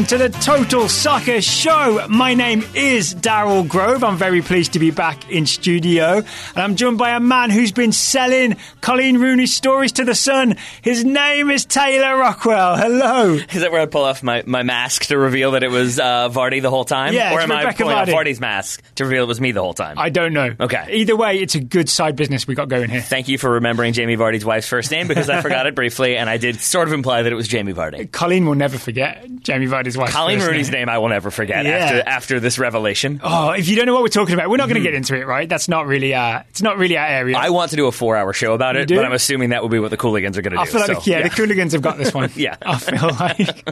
welcome to the Total Soccer Show. My name is Daryl Grove. I'm very pleased to be back in studio. And I'm joined by a man who's been selling Coleen Rooney stories to the Sun. His name is Taylor Rockwell. Hello. Is that where I pull off my, my mask to reveal that it was uh, Vardy the whole time? Yeah, Or am I Rebecca pulling off Vardy's mask to reveal it was me the whole time? I don't know. Okay. Either way, it's a good side business we got going here. Thank you for remembering Jamie Vardy's wife's first name because I forgot it briefly and I did sort of imply that it was Jamie Vardy. Coleen will never forget Jamie Vardy's wife. Coleen Rooney's name. name I will never forget Yeah. after after this revelation. Oh, if you don't know what we're talking about, we're not going to get into it, right? That's not really, uh, it's not really our area. I want to do a four hour show about it, do? but I'm assuming that will be what the Cooligans are going to do. I feel like, so, the, yeah, the Cooligans have got this one. Yeah. I feel like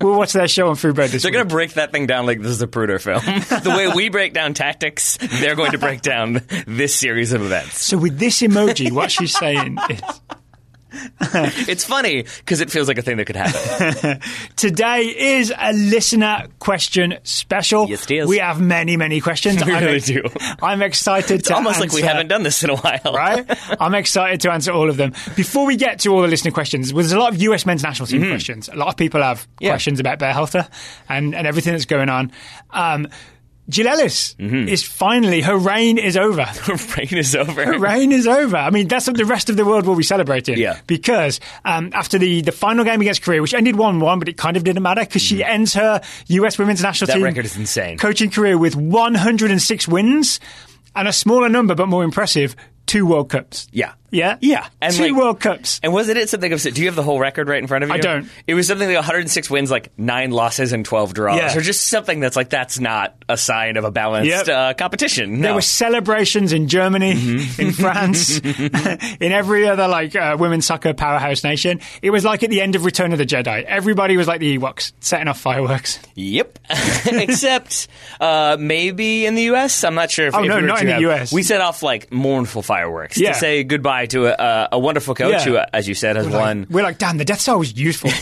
we'll watch their show on Freebird this They're going to break that thing down like this is a Pruder film. the way we break down tactics, they're going to break down this series of events. So with this emoji, what she's saying is It's funny because it feels like a thing that could happen. today is a listener question special. Yes, it is. We have many, many questions. We I'm really ex- do. I'm excited It's to almost like we haven't done this in a while. Right? I'm excited to answer all of them. Before we get to all the listener questions, well, there's a lot of US men's national team questions. A lot of people have Mm-hmm. Yeah. questions about Berhalter and, and everything that's going on. Um, Jill Ellis Mm-hmm. is finally, her reign is over. Rain is over. Her reign is over. I mean, that's what the rest of the world will be celebrating. Yeah. Because um, after the, the final game against Korea, which ended 1 1, but it kind of didn't matter because she ends her US women's national Mm-hmm. That team record is insane. coaching career with 106 wins and a smaller number, but more impressive, two World Cups. Yeah. Yeah? Yeah. And two like- World Cups. And wasn't it something of? Do you have the whole record right in front of you? I don't. It was something like 106 wins, like nine losses and 12 draws, Yeah. or just something that's like that's not a sign of a balanced Yep. uh, competition. There were celebrations in Germany, Mm-hmm. in France, in every other like uh, women's soccer powerhouse nation. It was like at the end of Return of the Jedi. Everybody was like the Ewoks, setting off fireworks. Yep. Except uh, maybe in the U.S. I'm not sure if. Oh, if no, we not in the have- US. We set off like mournful fireworks Yeah. to say goodbye to a, a wonderful coach Yeah. who, uh, as you said, has won. We're like, damn, the Death Star was useful.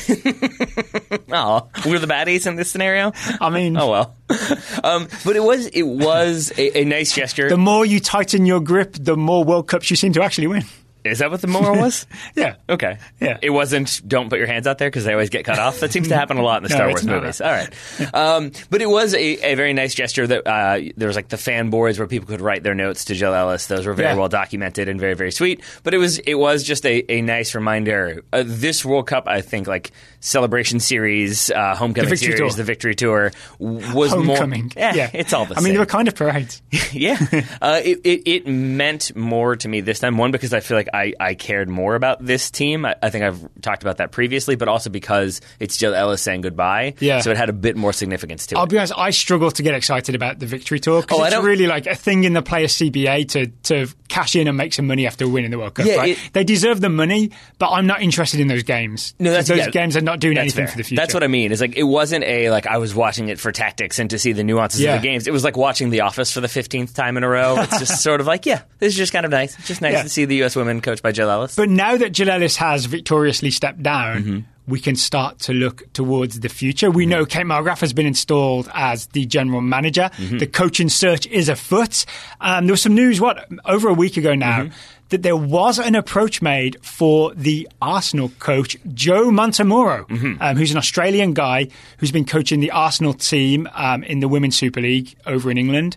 Oh, we're the baddies in this scenario. I mean, Oh well. um, but it was it was a, a nice gesture. the more you tighten your grip, the more World Cups you seem to actually win. Is that what the moral was? Yeah. Okay. Yeah. It wasn't don't put your hands out there because they always get cut off. That seems to happen a lot in the No, Star Wars not. movies. All right. Um, but it was a, a very nice gesture that uh, there was like the fan boards where people could write their notes to Jill Ellis. Those were very Yeah. well documented and very, very sweet. But it was it was just a, a nice reminder. Uh, this World Cup, I think, like celebration series, uh, homecoming The series, Tour. the victory tour was Homecoming. more. Eh, yeah. it's all the I same I mean, they were kind of parades. yeah, uh, it, it it meant more to me this time. One because I feel like I, I cared more about this team. I, I think I've talked about that previously, but also because it's Jill Ellis saying goodbye. Yeah. so it had a bit more significance to it. I'll be honest, I struggle to get excited about the victory tour because Oh, it's really like a thing in the player CBA to, to cash in and make some money after winning the World Cup. Yeah, right? it- they deserve the money, but I'm not interested in those games. No, that's those yeah, games are not doing anything fair. for the future. That's what I mean. Is like it wasn't a like I was watching it for tactics and to see the nuances Yeah. of the games. It was like watching The Office for the fifteenth time in a row. It's just sort of like yeah, this is just kind of nice. It's just nice to see the U.S. women coached by Jill Ellis. But now that Jill Ellis has victoriously stepped down, Mm-hmm. we can start to look towards the future. We know Kate Markgraf has been installed as the general manager. Mm-hmm. The coaching search is afoot. Um, there was some news, what, over a week ago now, Mm-hmm. that there was an approach made for the Arsenal coach, Joe Montemuro, Mm-hmm. um, who's an Australian guy who's been coaching the Arsenal team um, in the Women's Super League over in England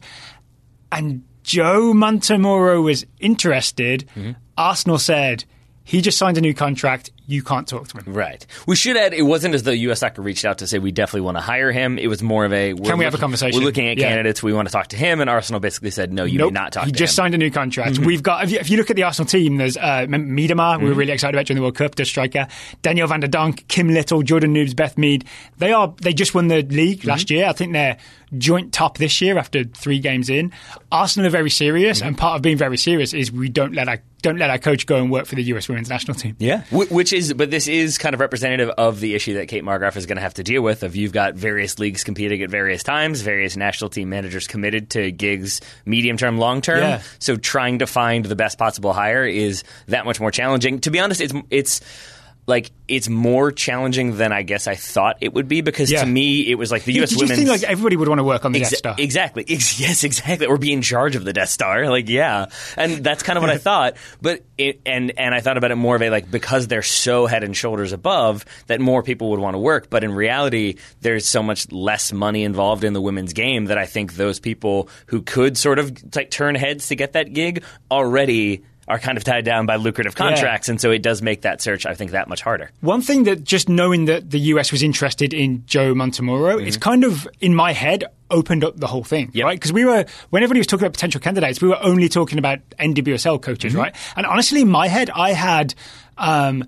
and Joe Montemuro was interested, Mm-hmm. Arsenal said he just signed a new contract. You can't talk to him. Right. We should add. It wasn't as though U.S. Soccer reached out to say we definitely want to hire him. It was more of a. We're Can we have a looking- conversation? We're looking at Yeah. candidates. We want to talk to him, and Arsenal basically said no. You Nope. may not talk he to just him. Mm-hmm. signed a new contract. We've got. If you, if you look at the Arsenal team, there's uh, Miedema, we were really excited about during the World Cup. The striker, Danielle van de Donk, Kim Little, Jordan Nobbs, Beth Mead. They are. They just won the league Mm-hmm. last year. I think they're joint top this year after three games in. Arsenal are very serious, Mm-hmm. and part of being very serious is we don't let our don't let our coach go and work for the US Women's National Team. Yeah, Wh- which is, but this is kind of representative of the issue that Kate Markgraf is going to have to deal with. Of you've got various leagues competing at various times, various national team managers committed to gigs, medium term, long term. Yeah. So trying to find the best possible hire is that much more challenging. To be honest, it's it's. Like it's more challenging than I guess I thought it would be because Yeah. to me it was like the U.S. Did you think like everybody would want to work on the Death Star? Exactly. Ex- yes, exactly. Or be in charge of the Death Star. Like, yeah. And that's kind of what I thought. But it, and and I thought about it more of a like because they're so head and shoulders above that more people would want to work. But in reality, there's so much less money involved in the women's game that I think those people who could sort of like turn heads to get that gig already are kind of tied down by lucrative contracts, and so it does make that search, I think, that much harder. One thing that just knowing that the US was interested in Joe Montemuro, it's kind of in my head opened up the whole thing, Mm-hmm. Yep. right? Because we were when everybody was talking about potential candidates, we were only talking about NWSL coaches, Mm-hmm. right? And honestly, in my head, I had um,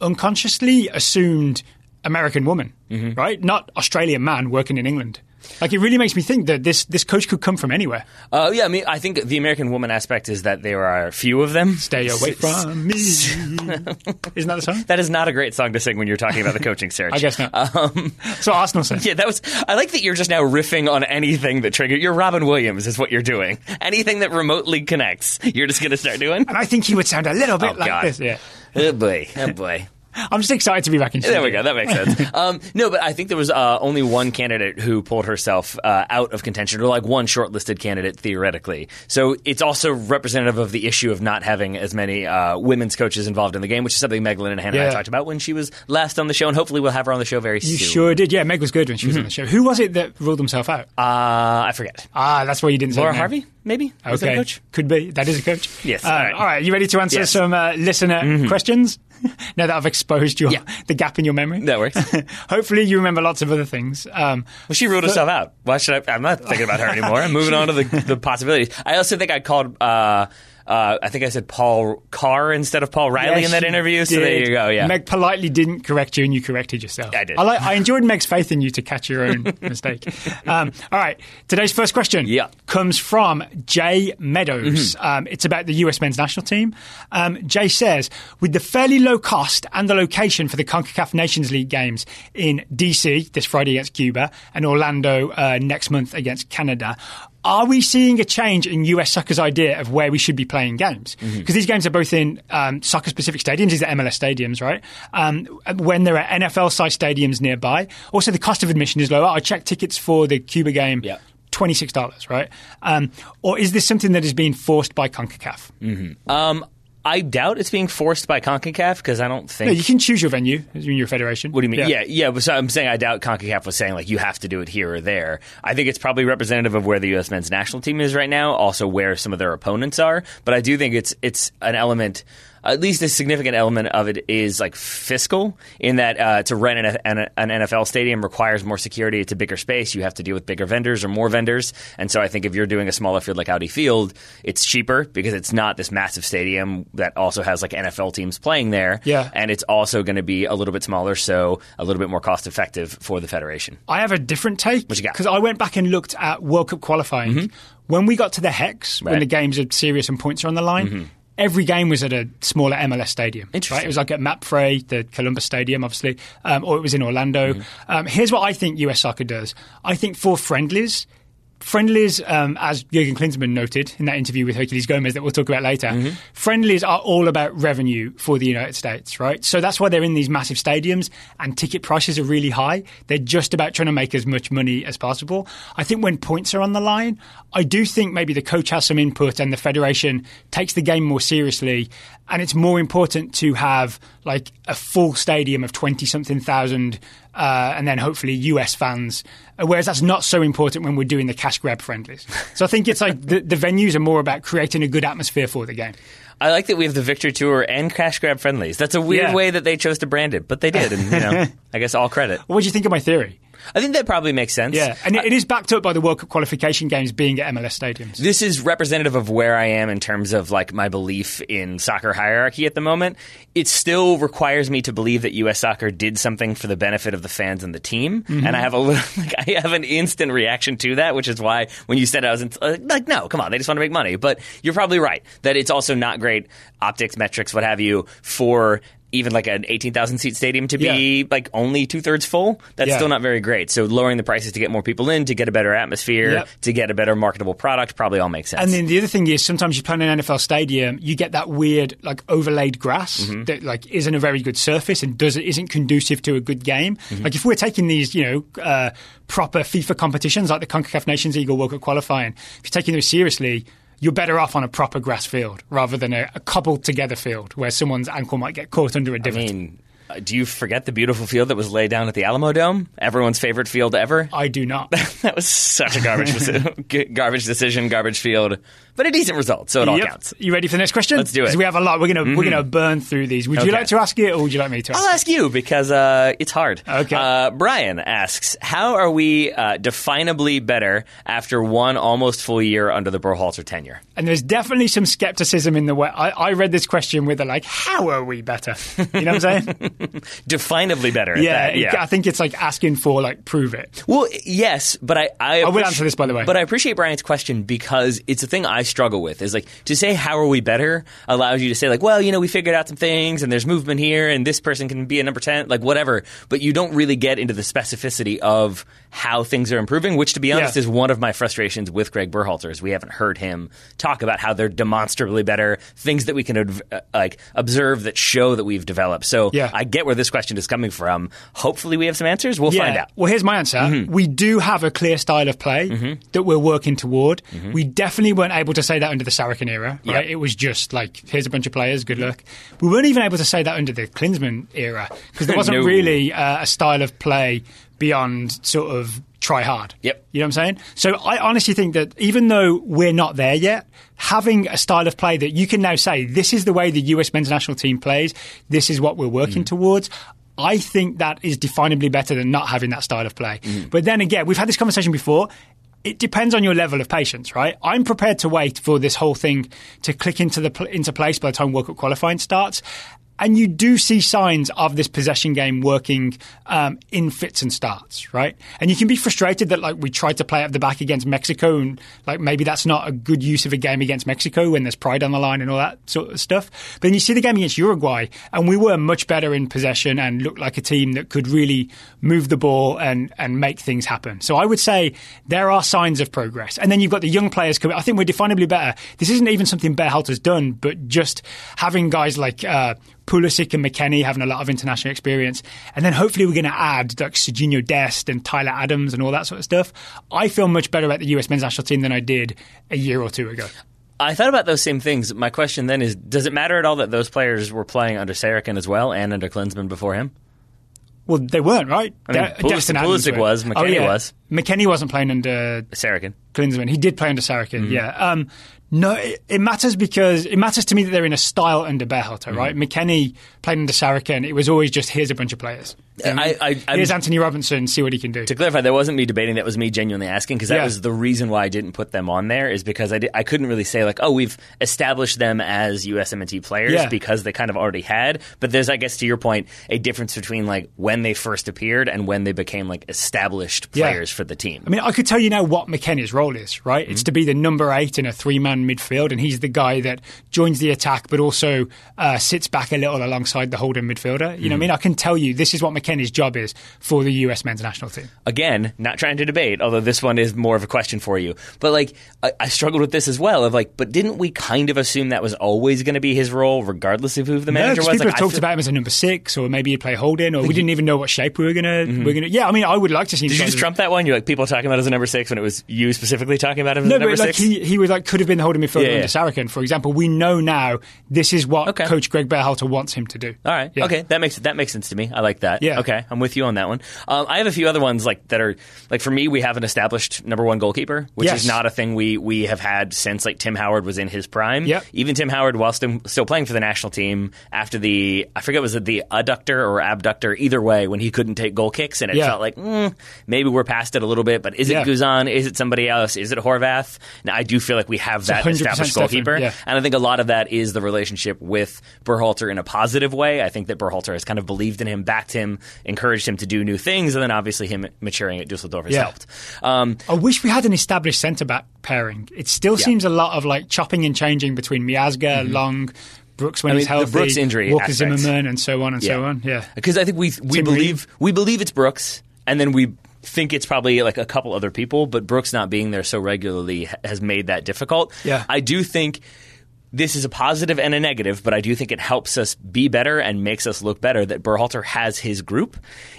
unconsciously assumed American woman, Mm-hmm. right? Not Australian man working in England. Like it really makes me think that this this coach could come from anywhere. Uh, yeah, I mean, I think the American woman aspect is that there are a few of them. Stay away from me. Isn't that the song? That is not a great song to sing when you're talking about the coaching search. I guess not. Um, so Arsenal said. yeah, that was. I like that you're just now riffing on anything that triggered. You're Robin Williams, is what you're doing. Anything that remotely connects, you're just going to start doing. And I think he would sound a little bit Oh, like God. this. Yeah. Oh boy, oh boy. I'm just excited to be back in Studio. There we go. That makes sense. Um, no, but I think there was uh, only one candidate who pulled herself uh, out of contention, or like one shortlisted candidate theoretically. So it's also representative of the issue of not having as many uh, women's coaches involved in the game, which is something Meg and Hannah and I talked about when she was last on the show, and hopefully we'll have her on the show very You soon. You sure did. Yeah, Meg was good when she was Mm-hmm. on the show. Who was it that ruled himself out? Uh, I forget. ah, that's why you didn't say Laura the. Harvey, maybe. Okay, coach? could be. That is a coach. Yes, Uh, all right. All right. You ready to answer Yes. Mm-hmm. some uh, listener questions? now that I've exposed your Yeah. the gap in your memory. That works. Hopefully, you remember lots of other things. Um, Well, she ruled herself out. Why should I? I'm not thinking about her anymore. I'm moving on to the, the possibilities. I also think I called. Uh, uh, I think I said Paul Carr instead of Paul Riley yes, in that interview. So there you go. Yeah. Meg politely didn't correct you, and you corrected yourself. I did. I, like, I enjoyed Meg's faith in you to catch your own mistake. Um, all right. Today's first question Yeah. Mm-hmm. comes from Jay Meadows. Um, it's about the US men's national team. Um, Jay says, with the fairly low cost and the location for the CONCACAF Nations League games in DC this Friday against Cuba and Orlando uh, next month against Canada, are we seeing a change in US soccer's idea of where we should be playing games? Because Mm-hmm. these games are both in um, soccer specific stadiums, these are MLS stadiums, right? Um, when there are NFL sized stadiums nearby. Also, the cost of admission is lower. I checked tickets for the Cuba game. Yeah. $26, right? Um, or is this something that is being forced by CONCACAF? Um, I doubt it's being forced by CONCACAF because I don't think. No, you can choose your venue in your federation. What do you mean? Yeah, yeah. but so I'm saying I doubt CONCACAF was saying like you have to do it here or there. I think it's probably representative of where the U.S. men's national team is right now, also where some of their opponents are. But I do think it's it's an element. At least a significant element of it is like fiscal, in that uh, to rent an, an, an NFL stadium requires more security. It's a bigger space. You have to deal with bigger vendors or more vendors. And so I think if you're doing a smaller field like Audi Field, it's cheaper because it's not this massive stadium that also has like NFL teams playing there. Yeah. And it's also going to be a little bit smaller, so a little bit more cost effective for the federation. I have a different take What you got? because I went back and looked at World Cup qualifying. When we got to the Hex, when the games are serious and points are on the line, every game was at a smaller MLS stadium. Interesting. Right? It was like at Mapfre, the Columbus Stadium, obviously, um, or it was in Orlando. Um, here's what I think US soccer does. I think for friendlies. Friendlies, um, as Jurgen Klinsmann noted in that interview with Herculez Gomez that we'll talk about later, friendlies are all about revenue for the United States, right? So that's why they're in these massive stadiums and ticket prices are really high. They're just about trying to make as much money as possible. I think when points are on the line, I do think maybe the coach has some input and the federation takes the game more seriously. And it's more important to have like a full stadium of 20 something thousand uh, and then hopefully US fans. Uh, Whereas that's not so important when we're doing the cash grab friendlies. So I think it's like the, the venues are more about creating a good atmosphere for the game. I like that we have the Victor Tour and Cash Grab friendlies. That's a weird Yeah. way that they chose to brand it, but they did, and you know, I guess all credit. What do you think of my theory? I think that probably makes sense. Yeah, and it, it is backed up by the World Cup qualification games being at MLS stadiums. This is representative of where I am in terms of like my belief in soccer hierarchy at the moment. It still requires me to believe that U.S. soccer did something for the benefit of the fans and the team, and I have a little, like, I have an instant reaction to that, which is why when you said I was in- uh, like, no, come on, they just want to make money. But you're probably right that it's also not great optics, metrics, what have you, for even like an 18,000 seat stadium to be like only two thirds full, that's Yeah. still not very great. So lowering the prices to get more people in, to get a better atmosphere, Yep. to get a better marketable product probably all makes sense. And then the other thing is sometimes you play in an NFL stadium, you get that weird like overlaid grass Mm-hmm. that like isn't a very good surface and does isn't conducive to a good game. Mm-hmm. Like if we're taking these, you know, uh, proper FIFA competitions like the Concacaf Nations League or World Cup qualifying, if you're taking those seriously. You're better off on a proper grass field rather than a, a cobbled together field where someone's ankle might get caught under a divot. I mean, uh, do you forget the beautiful field that was laid down at the Alamo Dome? Everyone's favorite field ever? I do not. that was such a garbage, garbage decision, garbage field, but a decent result, so it all Yep. counts. You ready for the next question? Let's do it. Mm-hmm. 'Cause We have a lot. We're gonna we're gonna burn through these. Would you like to ask it, or would you like me to? ask I'll ask you because uh, it's hard. Okay. Uh, Brian asks, "How are we uh, definably better after one almost full year under the Berhalter tenure?" And there's definitely some skepticism in the way. I, I read this question with a like, how are we better? You know what I'm saying? Definably better. yeah, that, yeah. I think it's like asking for like, prove it. Well, yes, but I I, will appreci- answer this, by the way. But I appreciate Brian's question because it's a thing I struggle with. Is like to say how are we better allows you to say like, well, you know, we figured out some things and there's movement here and this person can be a number ten, like whatever. But you don't really get into the specificity of how things are improving, which to be honest Yeah. is one of my frustrations with Greg Berhalter is we haven't heard him talk about how they're demonstrably better, things that we can uh, like observe that show that we've developed. So Yeah. I get where this question is coming from. Hopefully, we have some answers. We'll yeah. find out. Well, here's my answer. Mm-hmm. We do have a clear style of play that we're working toward. We definitely weren't able to say that under the Sarachan era, right? Mm-hmm. Yep. It was just like, here's a bunch of players, good luck. We weren't even able to say that under the Klinsmann era because there wasn't No. really uh, a style of play beyond sort of try hard. Yep. You know what I'm saying? So I honestly think that even though we're not there yet, having a style of play that you can now say, this is the way the US men's national team plays, this is what we're working mm. towards. I think that is definably better than not having that style of play. Mm. But then again, we've had this conversation before. It depends on your level of patience, right? I'm prepared to wait for this whole thing to click into the into place by the time World Cup qualifying starts. And you do see signs of this possession game working um, in fits and starts, right? And you can be frustrated that like we tried to play up the back against Mexico, and like maybe that's not a good use of a game against Mexico when there's pride on the line and all that sort of stuff. But then you see the game against Uruguay, and we were much better in possession and looked like a team that could really move the ball and and make things happen. So I would say there are signs of progress. And then you've got the young players coming. I think we're definably better. This isn't even something Berhalter's done, but just having guys like. Uh, Pulisic and McKennie having a lot of international experience. And then hopefully we're going to add like Serginho Dest and Tyler Adams and all that sort of stuff. I feel much better about the US men's national team than I did a year or two ago. I thought about those same things. My question then is: Does it matter at all that those players were playing under Sarachan as well and under Klinsmann before him? Well, they weren't, right? I mean, De- Pulisic- Dest and Adams Pulisic was, Oh, yeah. was. McKennie wasn't playing under Sarachan. Klinsmann. He did play under Sarachan, Mm-hmm. yeah. Um, no, it, it matters because it matters to me that they're in a style under Berhalter, Mm-hmm. right? McKennie played under Sarachan. It was always just here's a bunch of players. You know what I-? I- here's Anthony Robinson. See what he can do. To clarify, that wasn't me debating. That was me genuinely asking because that Yeah. was the reason why I didn't put them on there. Is because I, di- I couldn't really say like, oh, we've established them as USMNT players Yeah. because they kind of already had. But there's, I guess, to your point, a difference between like when they first appeared and when they became like established Yeah. players for the team. I mean, I could tell you now what McKennie's role is, right? It's to be the number eight in a three man midfield, and he's the guy that joins the attack but also uh, sits back a little alongside the holding midfielder. You know what I mean? I can tell you this is what McKennie's job is for the US men's national team. again, not trying to debate, although this one is more of a question for you. But like, I, I struggled with this as well. Of like, but didn't we kind of assume that was always going to be his role, regardless of who the No, was? people Like, have I talked feel- about him as a number six, or maybe he'd play holding, or we didn't even know what shape we were gonna. Mm-hmm. We're gonna. Yeah, I mean, I would like to see. Did you just trump that one? You like people talking about as a number six when it was you specifically talking about him as No, a number but like he, he was like could have been the holding midfielder Yeah, under yeah. Sarachan, for example. We know now this is what Okay. Coach Greg Berhalter wants him to do. All right. Yeah. Okay. That makes that makes sense to me. I like that. Yeah. Okay. I'm with you on that one. Um, I have a few other ones like that are like for me. We have an established number one goalkeeper, which Yes. is not a thing we we have had since like Tim Howard was in his prime. Yep. Even Tim Howard, while still, still playing for the national team, after the I forget was it the adductor or abductor, either way, when he couldn't take goal kicks, and it Yeah. felt like mm, maybe we're past it a little bit. But is it Yeah. Guzan? Is it somebody else? Is it Horvath? Now I do feel like we have that established goalkeeper, yeah. and I think a lot of that is the relationship with Berhalter in a positive way. I think that Berhalter has kind of believed in him, backed him, encouraged him to do new things, and then obviously him maturing at Dusseldorf has Yeah. helped. Um, I wish we had an established centre back pairing. It still seems a lot of like chopping and changing between Miazga, Mm-hmm. Long, Brooks when I he's mean, the healthy, Brooks injury Walker aspect. Zimmerman, and so on and so on. Yeah, because I think we we Tim believe we believe it's Brooks, and then we think it's probably like a couple other people, but Brooks not being there so regularly has made that difficult. Yeah. I do think this is a positive and a negative, but I do think it helps us be better and makes us look better that Berhalter has his group.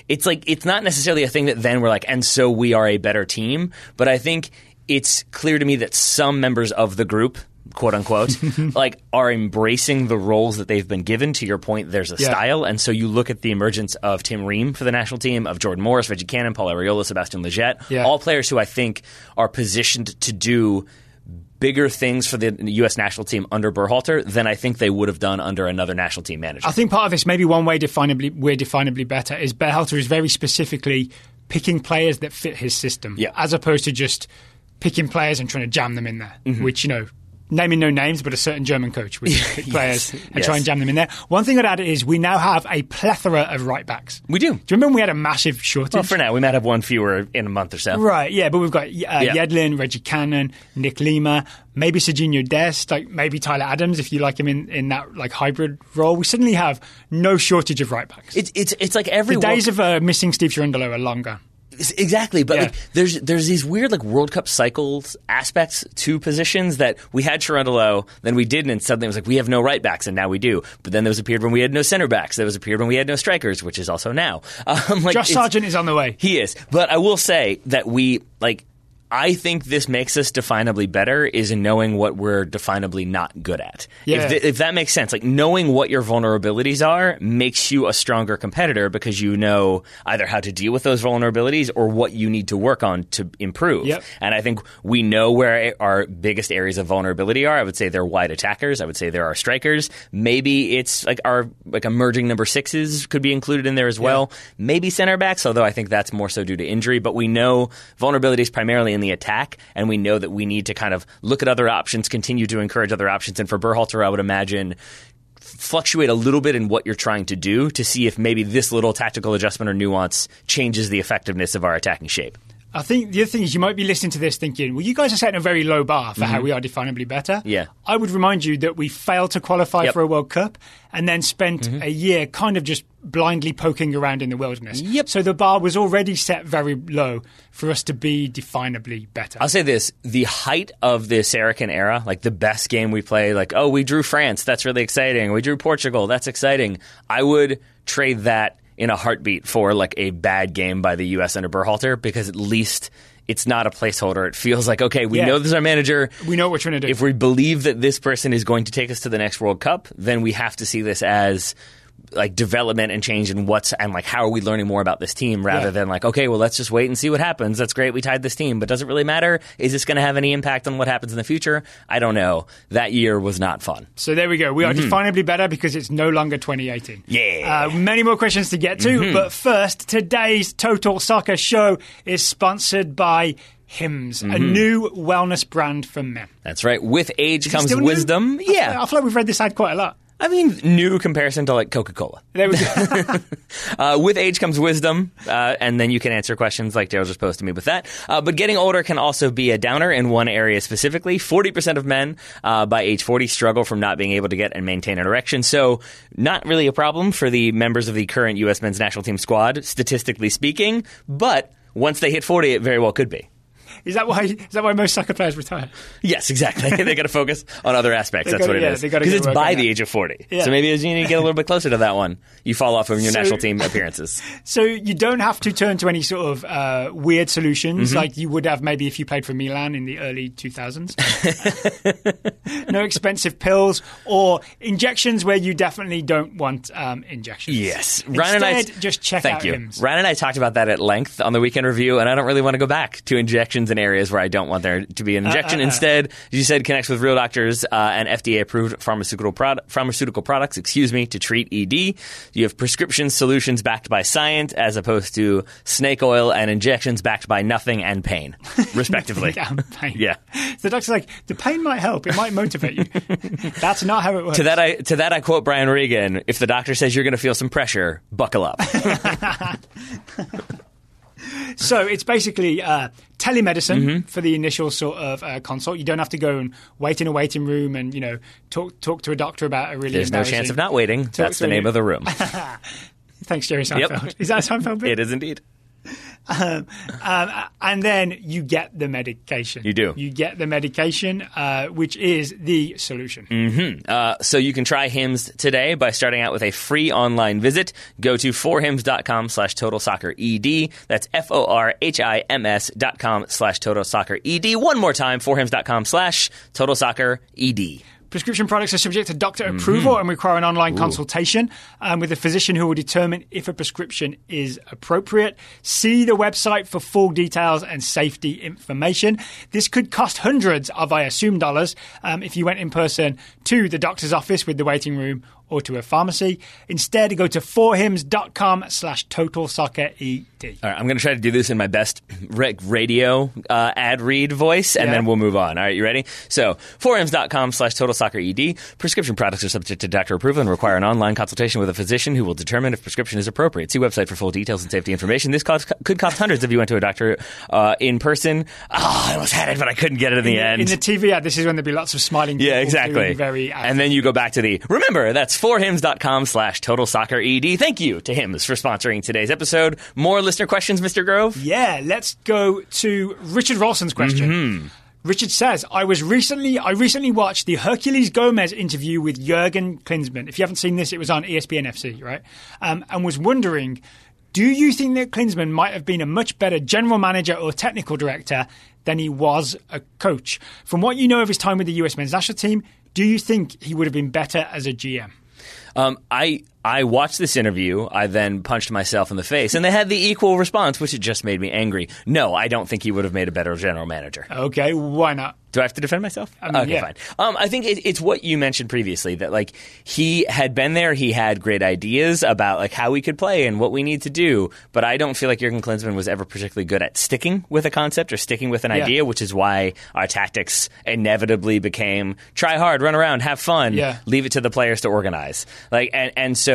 It's like it's not necessarily a thing that then we're like, and so we are a better team, but I think it's clear to me that some members of the group quote unquote like are embracing the roles that they've been given to your point there's a Yeah. style and so you look at the emergence of Tim Ream for the national team of Jordan Morris Reggie Cannon Paul Arriola Sebastian Lletget Yeah. all players who I think are positioned to do bigger things for the U.S. national team under Berhalter than I think they would have done under another national team manager. I think part of this, maybe one way definably we're definably better, is Berhalter is very specifically picking players that fit his system, Yeah. as opposed to just picking players and trying to jam them in there. Mm-hmm. Which you know, naming no names, but a certain German coach pick players and yes. try and jam them in there. One thing I'd add is we now have a plethora of right backs. we do. Do you remember when we had a massive shortage? Well, for now, we might have one fewer in a month or so. Right, yeah, but we've got uh, Yeah. Yedlin, Reggie Cannon, Nick Lima, maybe Serginho Dest, like maybe Tyler Adams if you like him in, in that like hybrid role. We suddenly have no shortage of right backs. It's it's it's like every the days of uh, missing Steve Cherundolo are longer. Exactly, but Yeah. like there's there's these weird like World Cup cycles aspects to positions that we had Cherundolo, then we didn't, and suddenly it was like we have no right backs, and now we do. But then there was a period when we had no center backs. There was a period when we had no strikers, which is also now. Um, like Josh Sargent is on the way. He is, but I will say that we like. I think this makes us definably better is in knowing what we're definably not good at. Yeah. If, th- if that makes sense, like knowing what your vulnerabilities are makes you a stronger competitor because you know either how to deal with those vulnerabilities or what you need to work on to improve. Yep. And I think we know where our biggest areas of vulnerability are. I would say they're wide attackers. I would say there are strikers. Maybe it's like our like emerging number sixes could be included in there as well. Maybe center backs, although I think that's more so due to injury. But we know vulnerabilities primarily in the attack, and we know that we need to kind of look at other options, continue to encourage other options. And for Berhalter, I would imagine fluctuate a little bit in what you're trying to do to see if maybe this little tactical adjustment or nuance changes the effectiveness of our attacking shape. I think the other thing is you might be listening to this thinking, well, you guys are setting a very low bar for how we are definably better. Mm-hmm. Yeah. I would remind you that we failed to qualify Yep. Mm-hmm. for a World Cup and then spent a year kind of just blindly poking around in the wilderness. Yep. So the bar was already set very low for us to be definably better. I'll say this: the height of the Sarachan era, like the best game we played, like oh, we drew France, that's really exciting. We drew Portugal, that's exciting. I would trade that in a heartbeat for like a bad game by the U.S. under Berhalter because at least it's not a placeholder. It feels like okay, we Yeah. know this is our manager. we know what we're trying to do. If we believe that this person is going to take us to the next World Cup, then we have to see this as like development and change and what's and like how are we learning more about this team rather Yeah. than like okay well let's just wait and see what happens that's great we tied this team but does it really matter is this going to have any impact on what happens in the future i don't know that year was not fun So there we go. We are definably better because it's no longer 2018. Mm-hmm. Yeah. Mm-hmm. Uh, many more questions to get to, but first, today's Total Soccer show is sponsored by Hims, a Mm-hmm. new wellness brand for men. that's right with age Is comes new? wisdom I feel- yeah I feel like we've read this ad quite a lot. I mean new comparison to like coca-cola There we go. Uh, with age comes wisdom, uh, and then you can answer questions like Daryl just posed to me with that. Uh, but getting older can also be a downer in one area specifically. 40% of men uh, by age 40 struggle from not being able to get and maintain an erection. So, not really a problem for the members of the current U.S. men's national team squad, statistically speaking, but once they hit 40, it very well could be. Is that why? Is that why most soccer players retire? Yes, exactly. they got to focus on other aspects. That's gotta- what it yeah, is. Because it's by the that. age of 40. Yeah. So maybe as you need to get a little bit closer to that one. You fall off of your So- national team appearances. So you don't have to turn to any sort of uh, weird solutions Mm-hmm. like you would have maybe if you played for Milan in the early 2000s. no expensive pills or injections where you definitely don't want um, injections. Yes, Ryan and I just check Thank out you. Hims. Ryan and I talked about that at length on the weekend review, and I don't really want to go back to injections in areas where I don't want there to be an injection. uh, uh. Instead, you said connects with real doctors uh, and FDA-approved pharmaceutical product, pharmaceutical products. Excuse me, to treat ED. You have prescription solutions backed by science, as opposed to snake oil and injections backed by nothing and pain, respectively. Pain. Yeah. The doctor's like, the pain might help. It might motivate you. That's not how it works. To that, I to that I quote Brian Regan: "If the doctor says you're going to feel some pressure, buckle up." so it's basically uh, telemedicine Mm-hmm. for the initial sort of uh, consult. You don't have to go and wait in a waiting room and you know talk talk to a doctor about a really. There's no chance of not waiting. That's the name of the room. Thanks, Jerry Seinfeld. Yep. Is that a Seinfeld bit? it is indeed. Um, and then you get the medication. You do. You get the medication, uh, which is the solution. Uh, so you can try Hims today by starting out with a free online visit. Go to forhims.com slash total soccer ed. That's F O R H I M S dot com slash total soccer ed. One more time, forhims.com slash total soccer ed. Prescription products are subject to doctor Mm-hmm. approval and require an online consultation um, with a physician who will determine if a prescription is appropriate. See the website for full details and safety information. This could cost hundreds of, I assume, dollars um, if you went in person to the doctor's office with the waiting room or to a pharmacy. Instead, go to forhims.com slash total soccer ED. All right, I'm going to try to do this in my best ra- radio uh, ad read voice, and Yeah. then we'll move on. All right, you ready? So, forhims.com slash total soccer ed. Prescription products are subject to doctor approval and require an online consultation with a physician who will determine if prescription is appropriate. See website for full details and safety information. This cost, could cost hundreds if you went to a doctor uh, in person. Oh, I almost had it, but I couldn't get it in the end. In the TV ad, this is when there'd be lots of smiling people. yeah, exactly. Very and then you go back to the remember that's forhims.com slash total soccer ed. Thank you to Hims for sponsoring today's episode. More listener questions, Mr. Grove? Yeah, let's go to Richard Rolson's question. Mm-hmm. Richard says, "I was recently I recently watched the Herculez Gomez interview with Jurgen Klinsmann. If you haven't seen this, it was on ESPN FC, right? Um, and was wondering, do you think that Klinsmann might have been a much better general manager or technical director than he was a coach? From what you know of his time with the US men's national team, do you think he would have been better as a GM?" Um, I I watched this interview. I then punched myself in the face, and they had the equal response, which it just made me angry. No, I don't think he would have made a better general manager. Okay, why not? Do I have to defend myself? mean, okay, yeah. fine. Um, I think it, it's what you mentioned previously that like he had been there, he had great ideas about like how we could play and what we need to do, but I don't feel like Jurgen Klinsmann was ever particularly good at sticking with a concept or sticking with an Yeah. idea, which is why our tactics inevitably became try hard, run around, have fun, Yeah. leave it to the players to organize. Like and and so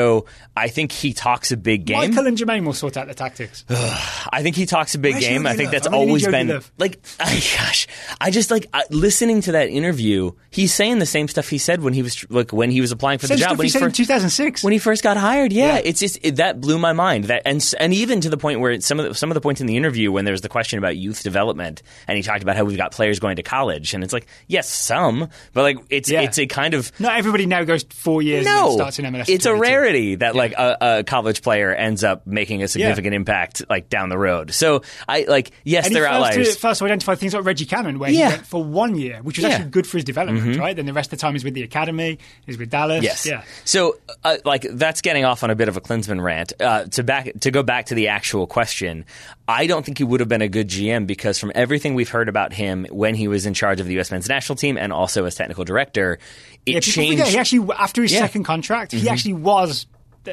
I think he talks a big game. Michael and Jermaine will sort out the tactics. I think he talks a big Where's game. I think that's I really always been like, oh ay, gosh, I just like I, listening to that interview. He's saying the same stuff he said when he was like when he was applying for Same the job when he he said in 2006. when he first got hired. Yeah, Yeah. it's just it, that blew my mind. That and and even to the point where some of the, some of the points in the interview when there was the question about youth development, and he talked about how we've got players going to college, and it's like yes, some, but like it's Yeah. it's a kind of Not everybody now goes four years and no, then starts in MLS. it's a 22. That like a, a college player ends up making a significant impact like down the road. So I like yes, And he they're outliers. to, first to identify things like Reggie Cannon, where Yeah. he went for one year, which was Yeah. Mm-hmm. actually good for his development, right? Then the rest of the time he's with the academy, he's with Dallas. Yes. Yeah. So, uh, like, that's getting off on a bit of a Klinsmann rant. Uh, to back to go back to the actual question, I don't think he would have been a good GM because from everything we've heard about him when he was in charge of the U.S. men's national team and also as technical director, it Yeah, changed. forget he actually, after his Yeah. Mm-hmm. second contract, he actually was.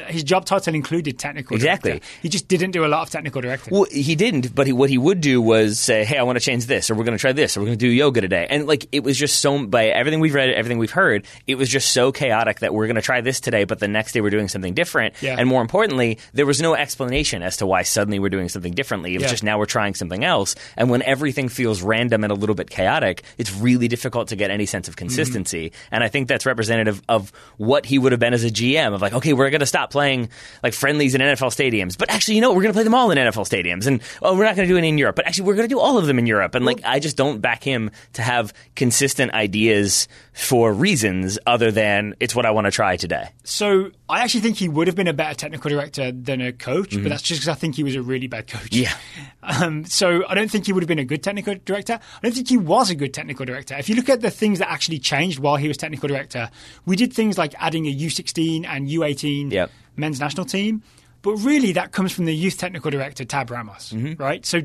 His job title included technical Exactly. director. He just didn't do a lot of technical directing. Well, he didn't, but he, what he would do was say, "Hey, I want to change this, or we're going to try this, or we're going to do yoga today." And like, it was just so by everything we've read, everything we've heard, it was just so chaotic that we're going to try this today, but the next day we're doing something different. Yeah. And more importantly, there was no explanation as to why suddenly we're doing something differently. It was Yeah. just now we're trying something else. And when everything feels random and a little bit chaotic, it's really difficult to get any sense of consistency. Mm-hmm. And I think that's representative of what he would have been as a GM. Of like, okay, we're going to stop playing like friendlies in NFL stadiums, but actually, you know, we're going to play them all in NFL stadiums, and oh, we're not going to do any in Europe, but actually, we're going to do all of them in Europe. And like, I just don't back him to have consistent ideas for reasons other than it's what I want to try today. So I actually think he would have been a better technical director than a coach, but that's just because I think he was a really bad coach. Mm-hmm. Yeah. Um, so I don't think he would have been a good technical director. I don't think he was a good technical director. If you look at the things that actually changed while he was technical director, we did things like adding a U16 and U18 Yep. men's national team. But really, that comes from the youth technical director, Tab Ramos, Mm-hmm. right? So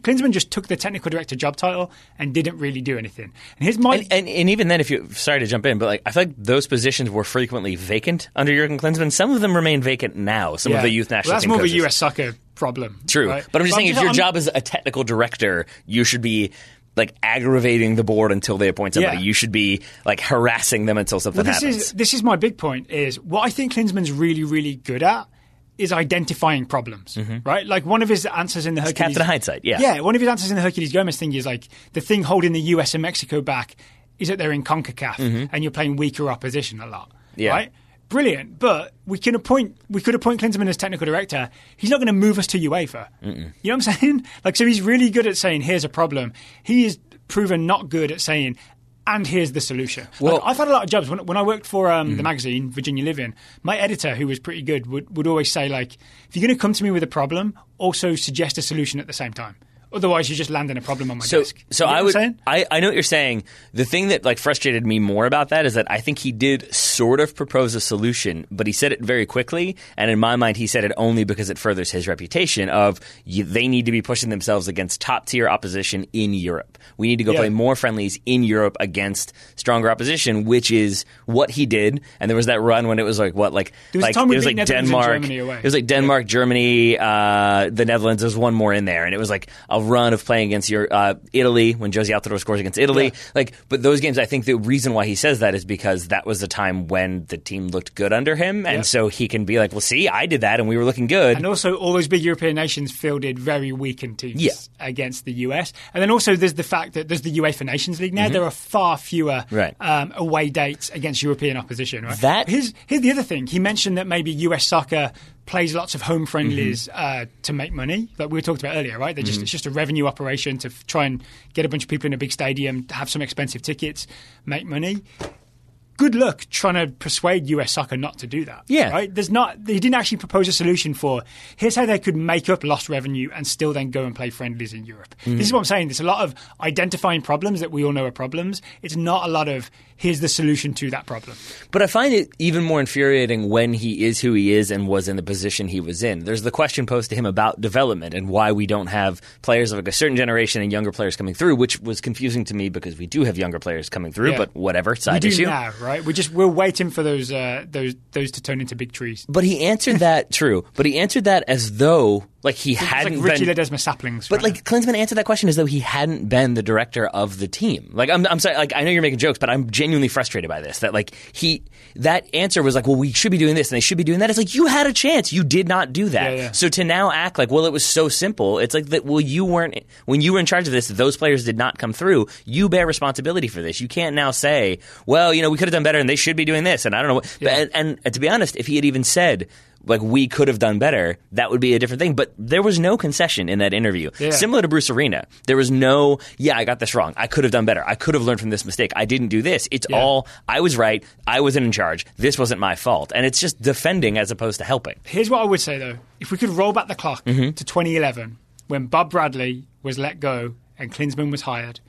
Klinsmann just took the technical director job title and didn't really do anything. And his my And, and, and even then, if you sorry to jump in, but like I feel like those positions were frequently vacant under Jurgen Klinsmann. Some of them remain vacant now. Some of the youth national well, that's more coaches. of a US soccer problem. True, right? but I'm just saying, if your I'm- job is a technical director, you should be like aggravating the board until they appoint somebody. Yeah. You should be like harassing them until something Well, this happens. is this is my big point. Is what I think Klinsmann's really really good at is identifying problems, right? Like one of his answers in the Herculez. Mm-hmm. captain hindsight, yeah. Yeah, one of his answers in the Herculez Gomez thing is like the thing holding the US and Mexico back is that they're in CONCACAF and you're playing weaker opposition a lot, Mm-hmm. Yeah. right? Brilliant, but we can appoint we could appoint Klinsmann as technical director. He's not going to move us to UEFA. You know what I'm saying? Like, so he's really good at saying, "Here's a problem." He is proven not good at saying, "And here's the solution." Well- like, I've had a lot of jobs when, when I worked for um, the magazine Virginia Living. My editor, who was pretty good, would would always say, like, if you're going to come to me with a problem, also suggest a solution at the same time. Otherwise, you're just landing a problem on my So, desk. so You know I would. I, I know what you're saying. The thing that like frustrated me more about that is that I think he did sort of propose a solution, but he said it very quickly, and in my mind, he said it only because it furthers his reputation of you, they need to be pushing themselves against top tier opposition in Europe. We need to go Yeah. play more friendlies in Europe against stronger opposition, which is what he did. And there was that run when it was like what like There was like it was like Denmark. Germany away. It was like Denmark, Germany, uh, the Netherlands. There was one more in there, and it was like a run of playing against your uh, Italy when Jozy Altidore scores against Italy. Yeah. Like, but those games, I think the reason why he says that is because that was the time when the team looked good under him, and Yeah. so he can be like, "Well, see, I did that, and we were looking good." And also, all those big European nations fielded very weakened teams Yeah. against the US. And then also, there's the fact that there's the UEFA Nations League now. There are far fewer Mm-hmm. Right. um, away dates against European opposition. Right? That- here's, here's the other thing. He mentioned that maybe US soccer plays lots of home friendlies Mm-hmm. uh, to make money, like we talked about earlier, right? They're just, It's just a revenue operation to f- try and get a bunch of people in a big stadium, have some expensive tickets, make money good luck trying to persuade US soccer not to do that. Yeah. Right? There's not he didn't actually propose a solution for here's how they could make up lost revenue and still then go and play friendlies in Europe. Hmm. This is what I'm saying. There's a lot of identifying problems that we all know are problems. It's not a lot of here's the solution to that problem. But I find it even more infuriating when he is who he is and was in the position he was in. There's the question posed to him about development and why we don't have players of like a certain generation and younger players coming through, which was confusing to me because we do have younger players coming through. Yeah. But whatever, side issue. now, right? We just we're waiting for those uh, those those to turn into big trees. But he answered that true. But he answered that as though like he It's hadn't like Richie been. Ledezma saplings. But right like Klinsmann answered that question as though he hadn't been the director of the team. Like I'm, I'm sorry. Like I know you're making jokes, but I'm genuinely frustrated by this. That like he that answer was like, well, we should be doing this and they should be doing that. It's like you had a chance, you did not do that. Yeah, yeah. So to now act like, well, it was so simple. It's like that. Well, you weren't when you were in charge of this. Those players did not come through. You bear responsibility for this. You can't now say, well, you know, we could have done better and they should be doing this. And I don't know. What, Yeah. and, and, and to be honest, if he had even said. Like we could have done better, that would be a different thing. But there was no concession in that interview. Yeah. Similar to Bruce Arena, there was no, yeah, I got this wrong. I could have done better. I could have learned from this mistake. I didn't do this. It's Yeah. all, I was right. I wasn't in charge. This wasn't my fault. And it's just defending as opposed to helping. Here's what I would say though: if we could roll back the clock Mm-hmm. to 2011, when Bob Bradley was let go and Klinsmann was hired,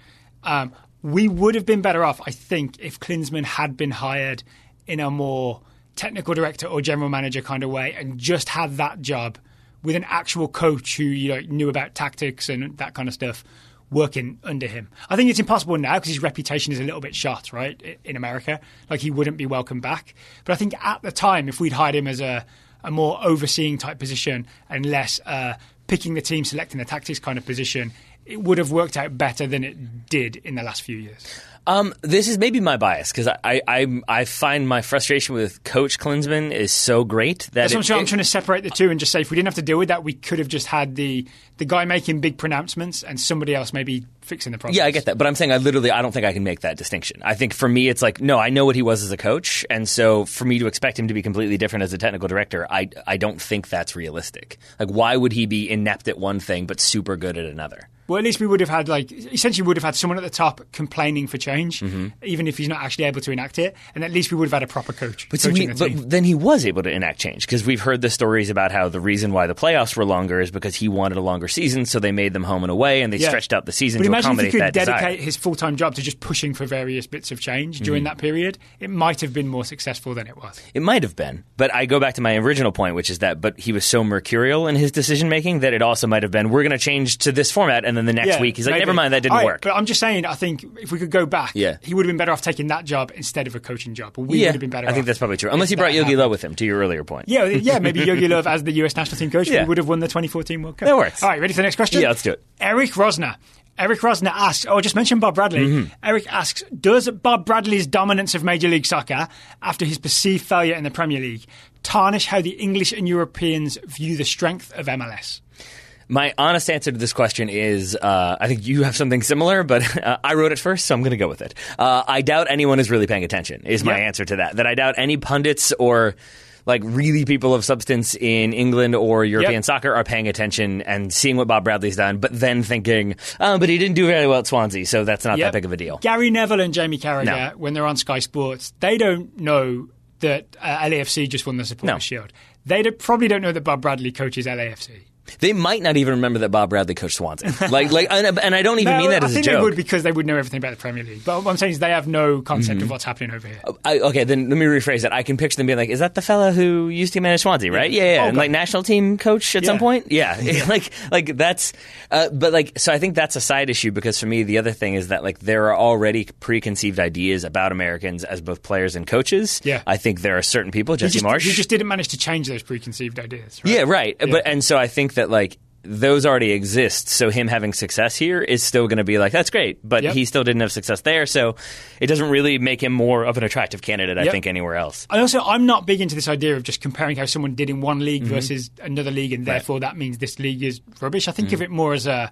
um, we would have been better off, I think, if Klinsmann had been hired in a more technical director or general manager kind of way and just had that job with an actual coach who you know knew about tactics and that kind of stuff working under him. I think it's impossible now because his reputation is a little bit shot, right, in America. Like he wouldn't be welcome back. But I think at the time, if we'd hired him as a, a more overseeing type position and less uh, picking the team, selecting the tactics kind of position, it would have worked out better than it did in the last few years. Um, this is maybe my bias because I, I, I, find my frustration with Coach Klinsmann is so great that what I'm it- trying, I'm trying to separate the two and just say if we didn't have to deal with that, we could have just had the the guy making big pronouncements and somebody else maybe fixing the problem. Yeah, I get that, but I'm saying I literally I don't think I can make that distinction. I think for me it's like no, I know what he was as a coach, and so for me to expect him to be completely different as a technical director, I I don't think that's realistic. Like why would he be inept at one thing but super good at another? Well, at least we would have had like essentially would have had someone at the top complaining for change, Mm-hmm. even if he's not actually able to enact it, and at least we would have had a proper coach. But, we, the but then he was able to enact change because we've heard the stories about how the reason why the playoffs were longer is because he wanted a longer season, so they made them home and away, and they Yeah. stretched out the season But to imagine if he could that desire. dedicate his full time job to just pushing for various bits of change during Mm-hmm. that period. It might have been more successful than it was. It might have been, but I go back to my original point, which is that, but he was so mercurial in his decision making that it also might have been, we're going to change to this format, and then the next Yeah, week he's like, maybe. never mind, that didn't right, work. But I'm just saying, I think if we could go back, Yeah. he would have been better off taking that job instead of a coaching job. We yeah, would have been better. I think that's probably true. Unless he brought Jogi. Löw with him. To your earlier point, Yeah, yeah, maybe Jogi Love as the US national team coach, Yeah. we would have won the 2014 World Cup. That works. All right, ready for the next question? Yeah, let's do it. Eric Rosner. Eric Rosner asks, oh, I just mentioned Bob Bradley. Mm-hmm. Eric asks, does Bob Bradley's dominance of Major League Soccer after his perceived failure in the Premier League tarnish how the English and Europeans view the strength of MLS? My honest answer to this question is uh, I think you have something similar, but uh, I wrote it first, so I'm going to go with it. Uh, I doubt anyone is really paying attention, is my Yep. answer to that. That I doubt any pundits or like really people of substance in England or European Yep. soccer are paying attention and seeing what Bob Bradley's done, but then thinking, oh, but he didn't do very well at Swansea, so that's not Yep. that big of a deal. Gary Neville and Jamie Carragher, No. when they're on Sky Sports, they don't know that uh, LAFC just won the Supporters No. Shield. They probably don't know that Bob Bradley coaches LAFC. They might not even remember that Bob Bradley coached Swansea. like, like, and, and I don't even No, mean that I as a think joke. they would because they would know everything about the Premier League. But what I'm saying is they have no concept Mm-hmm. of what's happening over here. I, okay, then let me rephrase that. I can picture them being like, "Is that the fella who used to manage Swansea, right? Yeah, yeah, Oh, and God. like national team coach at some point. Yeah, like like that's. Uh, but like, so I think that's a side issue because for me, the other thing is that like there are already preconceived ideas about Americans as both players and coaches. Yeah. I think there are certain people, Jesse just, Marsh. he just didn't manage to change those preconceived ideas. Right? yeah, right. But and so I think that like. Those already exist, so him having success here is still going to be like that's great, but Yep. he still didn't have success there, so it doesn't really make him more of an attractive candidate. I think anywhere else. And also, I'm not big into this idea of just comparing how someone did in one league Mm-hmm. versus another league, and therefore that means this league is rubbish. I think of it more as a,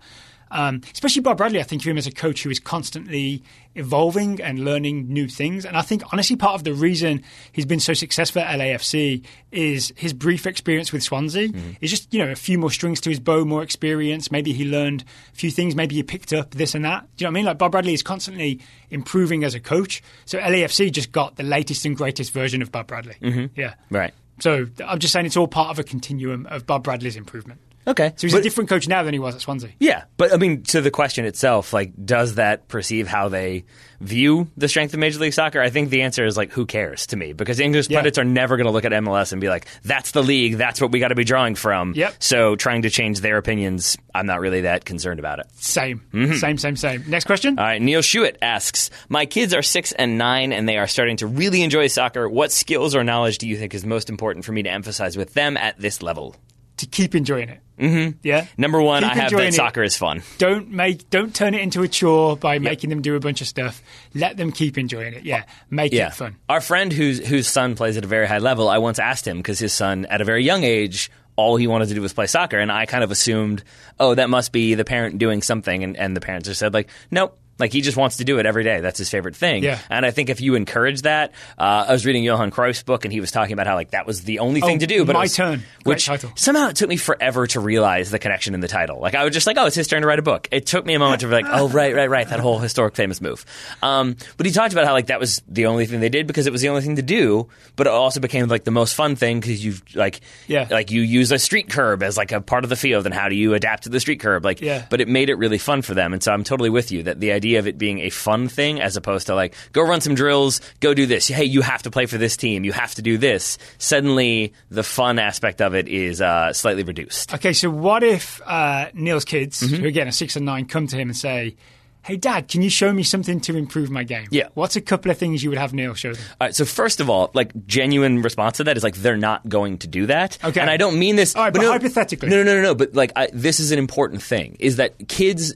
um, especially Bob Bradley. I think of him as a coach who is constantly evolving and learning new things. And I think honestly, part of the reason he's been so successful at LAFC is his brief experience with Swansea. It's just you know a few more strings to his bow, more experience. Maybe he learned a few things. Maybe he picked up this and that. Do you know what I mean? Like Bob Bradley is constantly improving as a coach. So LAFC just got the latest and greatest version of Bob Bradley. Yeah. Right. So I'm just saying it's all part of a continuum of Bob Bradley's improvement. Okay. So he's But- a different coach now than he was at Swansea. Yeah, but I mean, to the question itself, like, does that perceive how they view the strength of Major League Soccer? I think the answer is like, who cares to me? Because English Yeah. pundits are never going to look at MLS and be like, that's the league, that's what we got to be drawing from. Yep. So trying to change their opinions, I'm not really that concerned about it. Same. Mm-hmm. Same, same, same. Next question. All right, Neil Schuett asks, My kids are six and nine, and they are starting to really enjoy soccer. What skills or knowledge do you think is most important for me to emphasize with them at this level? To keep enjoying it. Mm-hmm. Yeah. Number one, Keep I have that it. soccer is fun. Don't make don't turn it into a chore by making them do a bunch of stuff. Let them keep enjoying it. Yeah. Make Yeah. it fun. Our friend whose whose son plays at a very high level, I once asked him because his son at a very young age all he wanted to do was play soccer and I kind of assumed, oh, that must be the parent doing something and, and the parents just said like, nope. Like he just wants to do it every day. That's his favorite thing. Yeah. And I think if you encourage that, uh, I was reading Johan Cruyff's book and he was talking about how like that was the only thing Oh, to do. But My was- Turn. Which title. somehow it took me forever to realize the connection in the title. Like I was just like, oh, it's his turn to write a book. It took me a moment to be like, oh, right, right, right, that whole historic famous move. Um, but he talked about how like that was the only thing they did because it was the only thing to do. But it also became like the most fun thing because you've like, Yeah. like you use a street curb as like a part of the field, and how do you adapt to the street curb? Like, Yeah. but it made it really fun for them. And so I'm totally with you that the idea of it being a fun thing as opposed to like go run some drills, go do this. Hey, you have to play for this team. You have to do this. Suddenly, the fun aspect of it is uh, slightly reduced. Okay, so what if uh, Neil's kids, Mm-hmm. who again are six and nine, come to him and say, "Hey, Dad, can you show me something to improve my game?" Yeah. What's a couple of things you would have Neil show them? All right, so first of all, like genuine response to that is like they're not going to do that. Okay. and I don't mean this. All right, but no, hypothetically. no, no, no, no, no. But like, I, this is an important thing: is that kids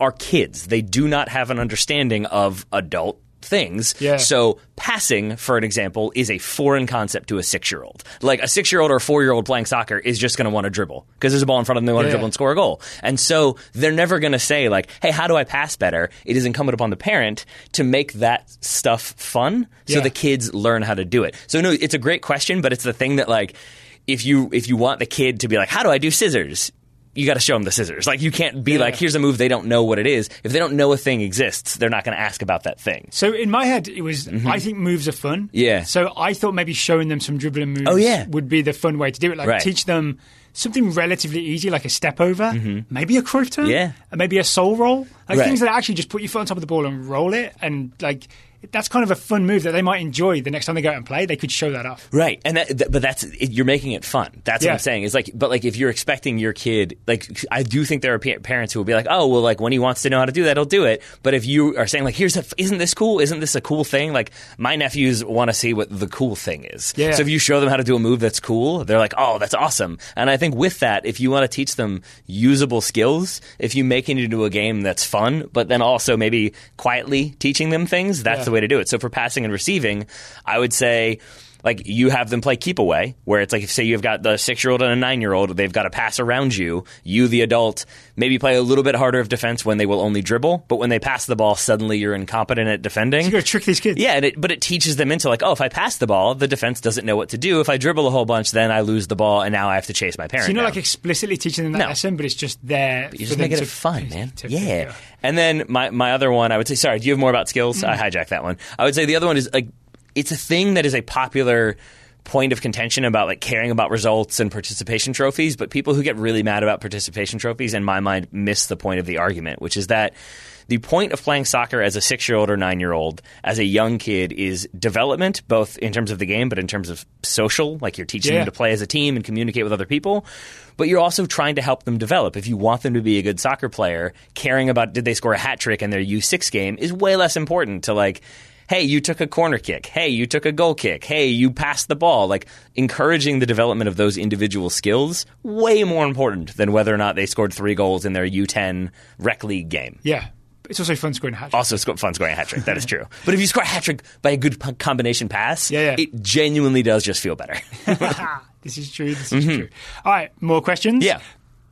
are kids. They do not have an understanding of adult things. Yeah. So passing, for an example, is a foreign concept to a six-year-old. Like a six-year-old or a four-year-old playing soccer is just going to want to dribble because there's a ball in front of them. They want to Yeah. dribble and score a goal. And so they're never going to say like, "Hey, how do I pass better?" It is incumbent upon the parent to make that stuff fun so Yeah. the kids learn how to do it. So no, it's a great question, but it's the thing that like if you if you want the kid to be like, "How do I do scissors?" You got to show them the scissors. Like you can't be Yeah. like, "Here's a move." They don't know what it is. If they don't know a thing exists, they're not going to ask about that thing. So in my head, it was I think moves are fun. Mm-hmm. Yeah. So I thought maybe showing them some dribbling moves Oh, yeah. would be the fun way to do it. Like Right. teach them something relatively easy, like a step over, maybe a Cruyff turn, Mm-hmm. Yeah. and maybe a soul roll, like Right. things that actually just put your foot on top of the ball and roll it, and like that's kind of a fun move that they might enjoy the next time they go out and play. They could show that off. Right, and that, th- but that's it, you're making it fun. That's Yeah. what I'm saying. Is like, but like if you're expecting your kid, like I do think there are pa- parents who will be like, oh, well, like when he wants to know how to do that, he'll do it. But if you are saying like, here's a, isn't this cool? Isn't this a cool thing? Like my nephews want to see what the cool thing is. Yeah. So if you show them how to do a move that's cool, they're like, oh, that's awesome. And I think with that, if you want to teach them usable skills, if you make it into a game that's fun, but then also maybe quietly teaching them things, that's Yeah. the way to do it. So for passing and receiving, I would say like you have them play keep away, where it's like say you've got the six year old and a nine year old, they've got to pass around you. You, the adult, maybe play a little bit harder of defense when they will only dribble, but when they pass the ball, suddenly you're incompetent at defending. You got to trick these kids. Yeah, and it, but it teaches them into like, oh, if I pass the ball, the defense doesn't know what to do. If I dribble a whole bunch, then I lose the ball, and now I have to chase my parents. So you're not down. like explicitly teaching them that No. lesson, but it's just there. You're just them making to- it fun, man. to- yeah. And then my, my other one, I would say, sorry, do you have more about skills? Mm. I hijacked that one. I would say the other one is like, it's a thing that is a popular point of contention about like caring about results and participation trophies, but people who get really mad about participation trophies, in my mind, miss the point of the argument, which is that the point of playing soccer as a six year old or nine year old, as a young kid, is development, both in terms of the game, but in terms of social. Like you're teaching Yeah. them to play as a team and communicate with other people. But you're also trying to help them develop. If you want them to be a good soccer player, caring about did they score a hat trick in their U6 game is way less important to like, hey, you took a corner kick. Hey, you took a goal kick. Hey, you passed the ball. Like encouraging the development of those individual skills, way more important than whether or not they scored three goals in their U10 rec league game. Yeah. It's also fun scoring a hat. Also, sco- fun scoring a hat trick. That is true. But if you score a hat trick by a good p- combination pass, Yeah, yeah. it genuinely does just feel better. this is true. This is true. All right, more questions. Mm-hmm. Yeah.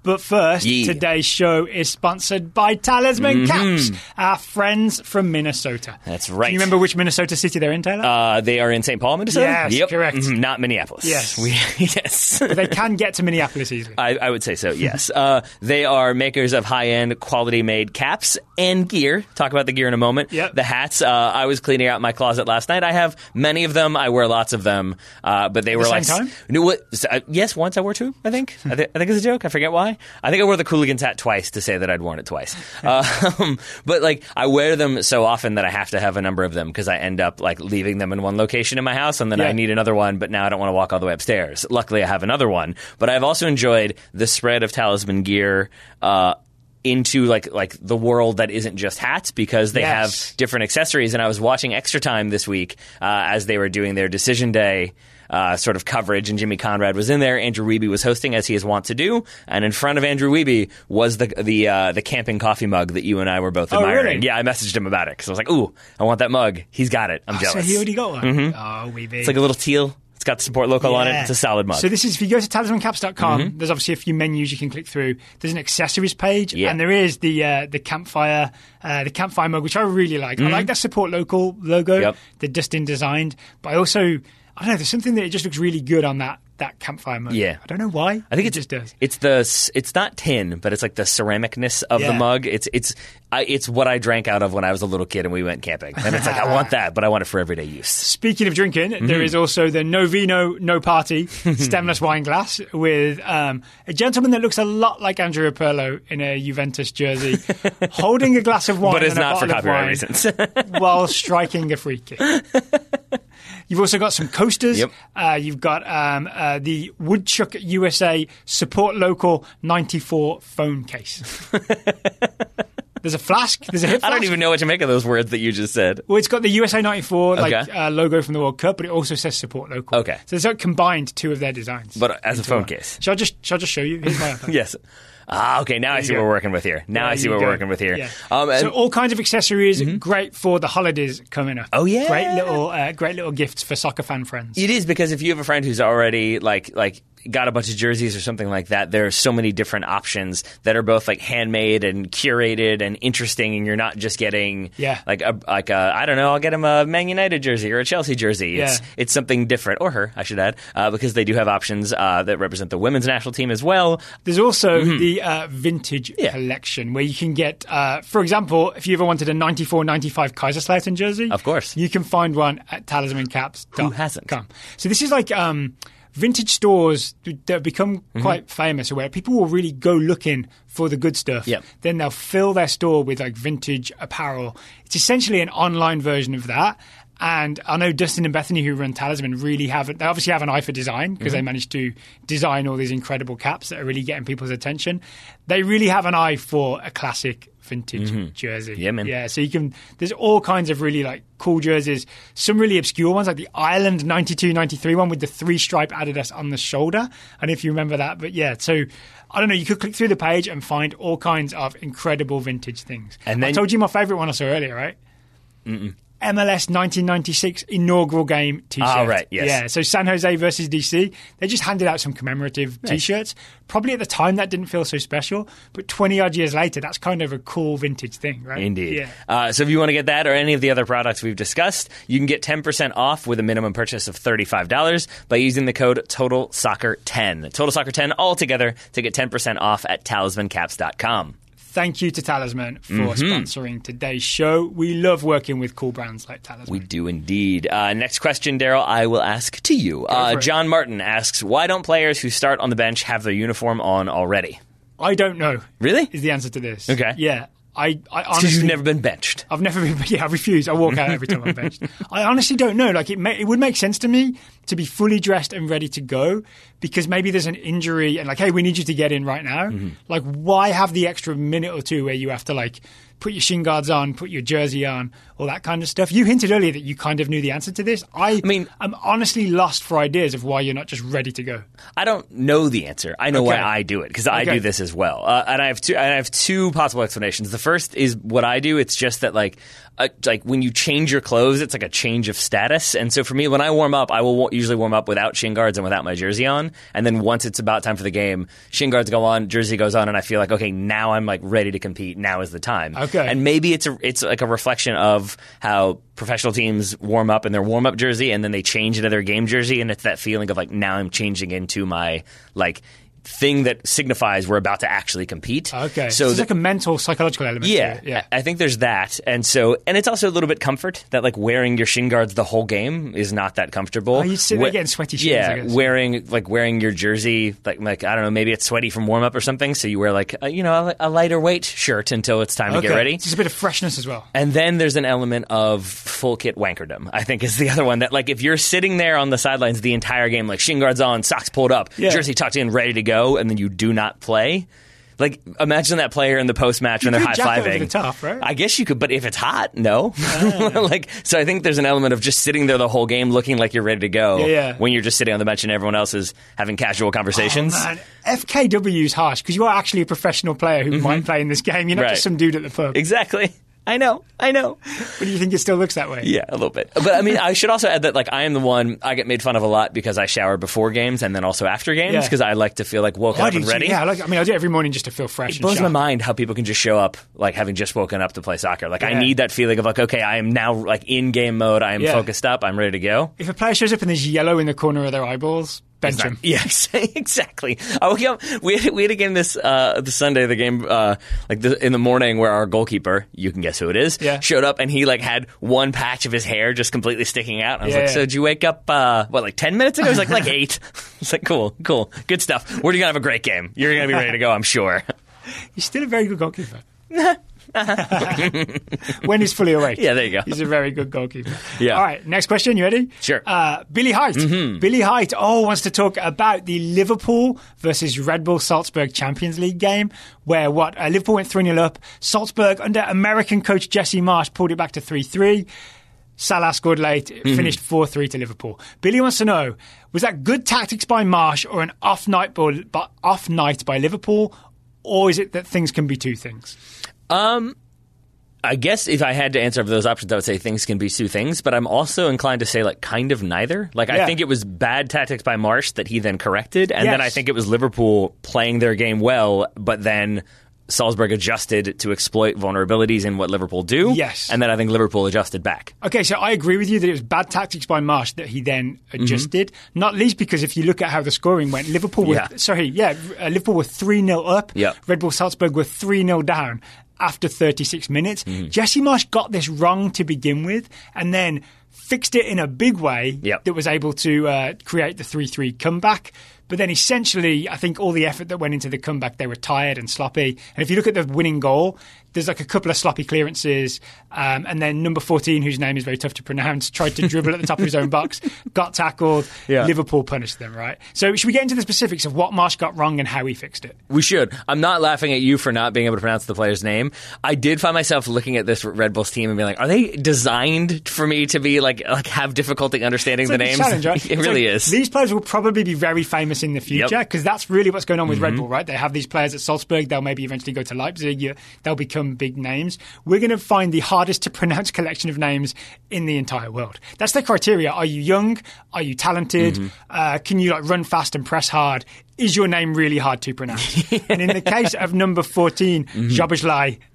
But first, Yeah. Mm-hmm. today's show is sponsored by Talisman Caps, our friends from Minnesota. That's right. Do you remember which Minnesota city they're in, Taylor? Uh, they are in St. Paul, Minnesota. Yes, yep. correct. Mhm, Not Minneapolis. Yes. We, yes. they can get to Minneapolis easily. I, I would say so. Yes. Uh, they are makers of high-end, quality-made caps and gear. Talk about the gear in a moment. Yep. The hats. Uh, I was cleaning out my closet last night. I have many of them. I wear lots of them. Uh, but they were the like, same time? What? uh, yes, once I wore two. I think. I, th- I think it's a joke. I forget why. I think I wore the Cooligans hat twice to say that I'd worn it twice. um, but like, I wear them so often that I have to have a number of them because I end up like leaving them in one location in my house, and then Yeah. I need another one. But now I don't want to walk all the way upstairs. Luckily, I have another one. But I've also enjoyed the spread of talisman gear. Uh, into like like the world that isn't just hats because they Yes. have different accessories. And I was watching Extra Time this week uh, as they were doing their decision day. Uh, sort of coverage, and Jimmy Conrad was in there. Andrew Wiebe was hosting, as he is wont to do, and in front of Andrew Wiebe was the the uh, the camping coffee mug that you and I were both Oh, admiring. really? Yeah, I messaged him about it because I was like, "Ooh, I want that mug. He's got it. I'm so jealous." he already got one. Oh, we it's like a little teal. It's got the support logo on it. It's a solid mug. Mm-hmm. So this is if you go to talismancaps.com, there's obviously a few menus you can click through. There's an accessories page, Yeah. and there is the uh, the campfire uh, the campfire mug, which I really like. I like that support local logo, Mm-hmm. Yep. the Dustin designed, but I also I don't know. There's something that it just looks really good on that that campfire mug. Yeah. I don't know why. I think it just does. It's the it's not tin, but it's like the ceramicness of the mug. It's it's I, it's what I drank out of when I was a little kid and we went camping. And it's like I want that, but I want it for everyday use. Speaking of drinking, Mm-hmm. there is also the No Vino, No Party stemless wine glass with um, a gentleman that looks a lot like Andrea Pirlo in a Juventus jersey, holding a glass of wine, But it's and a not for bottle of copyright wine reasons. while striking a free kick. You've also got some coasters. Yep. Uh, you've got um, uh, the Woodchuck USA Support Local 94 phone case. There's a flask. There's a hip I flask. don't even know what to make of those words that you just said. Well, it's got the USA 94 like Okay. uh, logo from the World Cup, but it also says support local. Okay. So it's like combined two of their designs. But as a phone one. case. Shall I just shall I just show you? Here's my iPad. Yes. Ah, okay. Now I see what we're working with here. Now I see what go. we're working with here. Yeah. Um, so all kinds of accessories, great for the holidays coming up. Oh, yeah. great little uh, great little gifts for soccer fan friends. It is because if you have a friend who's already like like got a bunch of jerseys or something like that, there are so many different options that are both like handmade and curated and interesting, and you're not just getting Yeah. like a like a I don't know I'll get him a Man United jersey or a Chelsea jersey. It's Yeah. it's something different or her I should add uh, because they do have options uh, that represent the women's national team as well. There's also the uh, vintage Mm-hmm. Yeah. collection where you can get, uh, for example, if you ever wanted a 94 95 Kaiserslautern jersey, Of course. you can find one at talismancaps.com. Who hasn't? So this is like um, vintage stores that have become Mm-hmm. quite famous, where people will really go looking for the good stuff. Yep. Then they'll fill their store with like vintage apparel. It's essentially an online version of that. And I know Dustin and Bethany, who run Talisman, really have it. They obviously have an eye for design because Mm-hmm. they managed to design all these incredible caps that are really getting people's attention. They really have an eye for a classic vintage jersey. Mm-hmm. Yeah, man. Yeah, so you can. There's all kinds of really like cool jerseys. Some really obscure ones, like the Ireland 92-93 one with the three stripe Adidas on the shoulder. And if you remember that, but yeah, so. I don't know. You could click through the page and find all kinds of incredible vintage things. And I then- told you my favorite one I saw earlier, right? MLS 1996 inaugural game T-shirt. Ah, right, yes. Yeah, so San Jose versus DC, they just handed out some commemorative T-shirts. Probably at the time that didn't feel so special, but 20 odd years later, that's kind of a cool vintage thing, right? Indeed. Yeah. Uh, so if you want to get that or any of the other products we've discussed, you can get 10% off with a minimum purchase of $35 by using the code TOTALSOCCER10. Total Soccer 10 all together to get 10% off at talismancaps.com. Thank you to Talisman for Mm-hmm. sponsoring today's show. We love working with cool brands like Talisman. We do indeed. Uh, next question, Daryl, I will ask to you. Uh. John Martin asks, why don't players who start on the bench have their uniform on already? I don't know. Really? Is the answer to this? Okay. Yeah. I, I honestly you've never been benched. I've never been. Yeah, I refuse. I walk out every time I'm benched. I honestly don't know. Like it, may, it would make sense to me to be fully dressed and ready to go because maybe there's an injury and like, hey, we need you to get in right now. Mm-hmm. Like, why have the extra minute or two where you have to like put your shin guards on, put your jersey on, all that kind of stuff? You hinted earlier that you kind of knew the answer to this. I, I mean- I'm honestly lost for ideas of why you're not just ready to go. I don't know the answer. I know why I do it because I Okay. do this as well. Uh, and I have two. And I have two possible explanations. The first is what I do. It's just that like. Uh, like when you change your clothes, it's like a change of status. And so for me, when I warm up, I will usually warm up without shin guards and without my jersey on. And then once it's about time for the game, shin guards go on, jersey goes on, and I feel like okay, now I'm like ready to compete. Now is the time. Okay. And maybe it's a it's like a reflection of how professional teams warm up in their warm up jersey, and then they change into their game jersey, and it's that feeling of like now I'm changing into my like thing that signifies we're about to actually compete. Okay. So it's the- like a mental, psychological element. yeah, To it. Yeah. I think there's that, and so and it's also a little bit comfort that like wearing your shin guards the whole game is not that comfortable. Oh, you'd sit there We- getting sweaty shins, Yeah, I guess. wearing like wearing your jersey like like I don't know maybe it's sweaty from warm up or something, so you wear like a, you know a, a lighter weight shirt until it's time to get Okay. ready. Just a bit of freshness as well. And then there's an element of full kit wankerdom. I think is the other one that like if you're sitting there on the sidelines the entire game, like shin guards on, socks pulled up, Yeah. jersey tucked in, ready to go, and then you do not play. Like imagine that player in the post match when they're high jack it over fiving. the top, right? I guess you could, but if it's hot, no. like so, I think there's an element of just sitting there the whole game, looking like you're ready to go. Yeah, yeah. When you're just sitting on the bench and everyone else is having casual conversations. Man, FKW is harsh because you are actually a professional player who might play in this game. You're not Mm-hmm. Right. just some dude at the pub. exactly. I know. I know. But do you think it still looks that way? Yeah, a little bit. But I mean, I should also add that like I am the one I get made fun of a lot because I shower before games and then also after games Yeah. because I like to feel like woke Why up do and you- ready. Yeah, I, like, I mean, I do it every morning just to feel fresh. It and blows my mind how people can just show up like having just woken up to play soccer. Like I need that feeling of like, okay, I am now like in game mode. I am Yeah. focused up. I'm ready to go. If a player shows up and there's yellow in the corner of their eyeballs, bench him. Yeah, exactly. I woke up. We had, we had a game this uh, the Sunday. The game uh, like the, in the morning where our goalkeeper, you can guess who it is, Yeah. showed up and he like had one patch of his hair just completely sticking out. And I was Yeah, like. "So did you wake up? Uh, what like ten minutes ago?" He's like, "Like eight. It's like, "Cool, cool, good stuff. We're gonna have a great game. You're gonna be ready to go, I'm sure." He's still a very good goalkeeper. when he's fully awake. Yeah, there you go. He's a very good goalkeeper. Yeah. All right, next question. You ready? Sure. Mm-hmm. Uh, Billy Height. Billy Height, oh, wants to talk about the Liverpool versus Red Bull Salzburg Champions League game, where what? Uh, Liverpool went 3 0 up. Salzburg, under American coach Jesse Marsch, pulled it back to 3 3. Salah scored late, Mm-hmm. finished 4 3 to Liverpool. Billy wants to know was that good tactics by Marsch or an off night by, off night by Liverpool, or is it that things can be two things? Um, I guess if I had to answer for those options, I would say things can be two things, but I'm also inclined to say like kind of neither. Like I think it was bad tactics by Marsch that he then corrected, and then I think it was Liverpool playing their game well, but then Salzburg adjusted to exploit vulnerabilities in what Liverpool do. Yes. and then I think Liverpool adjusted back. Okay, so I agree with you that it was bad tactics by Marsch that he then adjusted. Not least because if you look at how the scoring went, Liverpool were Mm-hmm. Yeah. sorry, yeah, uh, Liverpool were three 0 up. Yeah. Red Bull Salzburg were three 0 down. After 36 minutes. Mm-hmm. Jesse Marsch got this wrong to begin with, and then fixed it in a big way Yep. that was able to uh, create the 3 3 comeback. But then essentially, I think all the effort that went into the comeback, they were tired and sloppy. And if you look at the winning goal, there's like a couple of sloppy clearances. Um, and then number 14, whose name is very tough to pronounce, tried to dribble at the top of his own box, got tackled. Yeah. Liverpool punished them, right? So should we get into the specifics of what Marsch got wrong and how he fixed it? We should. I'm not laughing at you for not being able to pronounce the player's name. I did find myself looking at this Red Bulls team and being like, are they designed for me to be like like have difficulty understanding It's the like names? challenge, right? it It's really like, is. These players will probably be very famous in the future Yep. Mm-hmm. because that's really what's going on with Red Bull, right? They have these players at Salzburg. They'll maybe eventually go to Leipzig. They'll become big names. We're going to find the hardest to pronounce collection of names in the entire world. That's the criteria. Are you young? Are you talented? Mm-hmm. Uh, can you like run fast and press hard? Is your name really hard to pronounce? and in the case of number 14, mm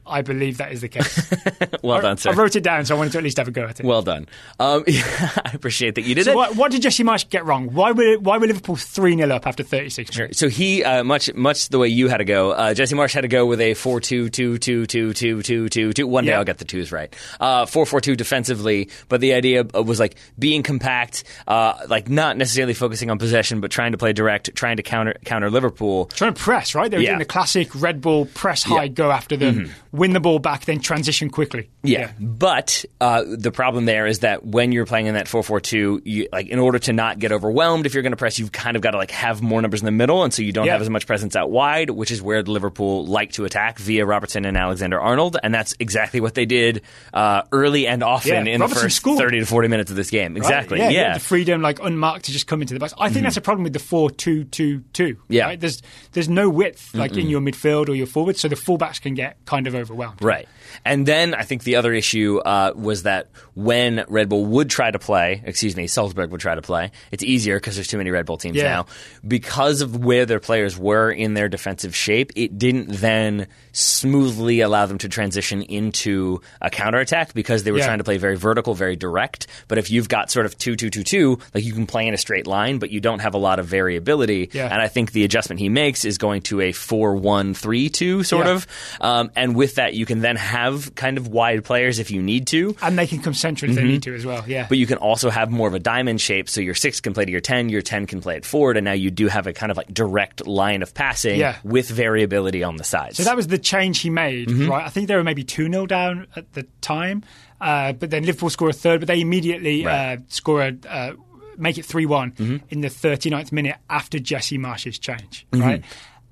I believe that is the case. well I, done, sir. I wrote it down, so I wanted to at least have a go at it. well done. Um, I appreciate that you did So it. what, what did Jesse Marsch get wrong? Why were why were Liverpool three 0 up after thirty six minutes? So he uh, much much the way you had to go. Uh, Jesse Marsch had to go with a four two two two two two two two two. One day Yeah. I'll get the twos right. Uh, four four two defensively, but the idea was like being compact, uh, like not necessarily focusing on possession, but trying to play direct, trying to counter counter Liverpool. Trying to press, right? They were Yeah. doing the classic Red Bull press high, Yeah. Mm-hmm. go after them, win the ball back, then transition quickly. Yeah, but uh, the problem there is that when you're playing in that four four two, you like in order to not get overwhelmed, if you're going to press, you've kind of got to like have more numbers in the middle, and so you don't Yeah. have as much presence out wide, which is where Liverpool like to attack via Robertson and Alexander Arnold, and that's exactly what they did uh, early and often Yeah, in Robertson the first scored. thirty to forty minutes of this game. Right? Exactly. Yeah, Yeah. the freedom, like unmarked, to just come into the box. I think that's a problem with the four-two-two-two. Yeah. right? there's there's no width like in your midfield or your forwards, so the fullbacks can get kind of overwhelmed. Right. And then I think the other issue uh, was that when Red Bull would try to play, excuse me, Salzburg would try to play, it's easier because there's too many Red Bull teams Yeah. now. Because of where their players were in their defensive shape, it didn't then smoothly allow them to transition into a counterattack because they were Yeah. trying to play very vertical, very direct. But if you've got sort of 2 2 2 2, like you can play in a straight line, but you don't have a lot of variability. Yeah. And I think the adjustment he makes is going to a 4 1 3 2 sort of. Um, and with that, you can then have kind of wide players if you need to. And they can come central if they need to as well. Yeah. But you can also have more of a diamond shape, so your six can play to your ten, your ten can play it forward, and now you do have a kind of like direct line of passing Yeah. with variability on the sides. So that was the change he made, Mm-hmm. right? I think they were maybe 2 0 down at the time, uh, but then Liverpool score a third, but they immediately Right. Mm-hmm. uh, score a. Uh, Make it 3 one in the 39th minute after Jesse Marsch's change, Mm-hmm. right?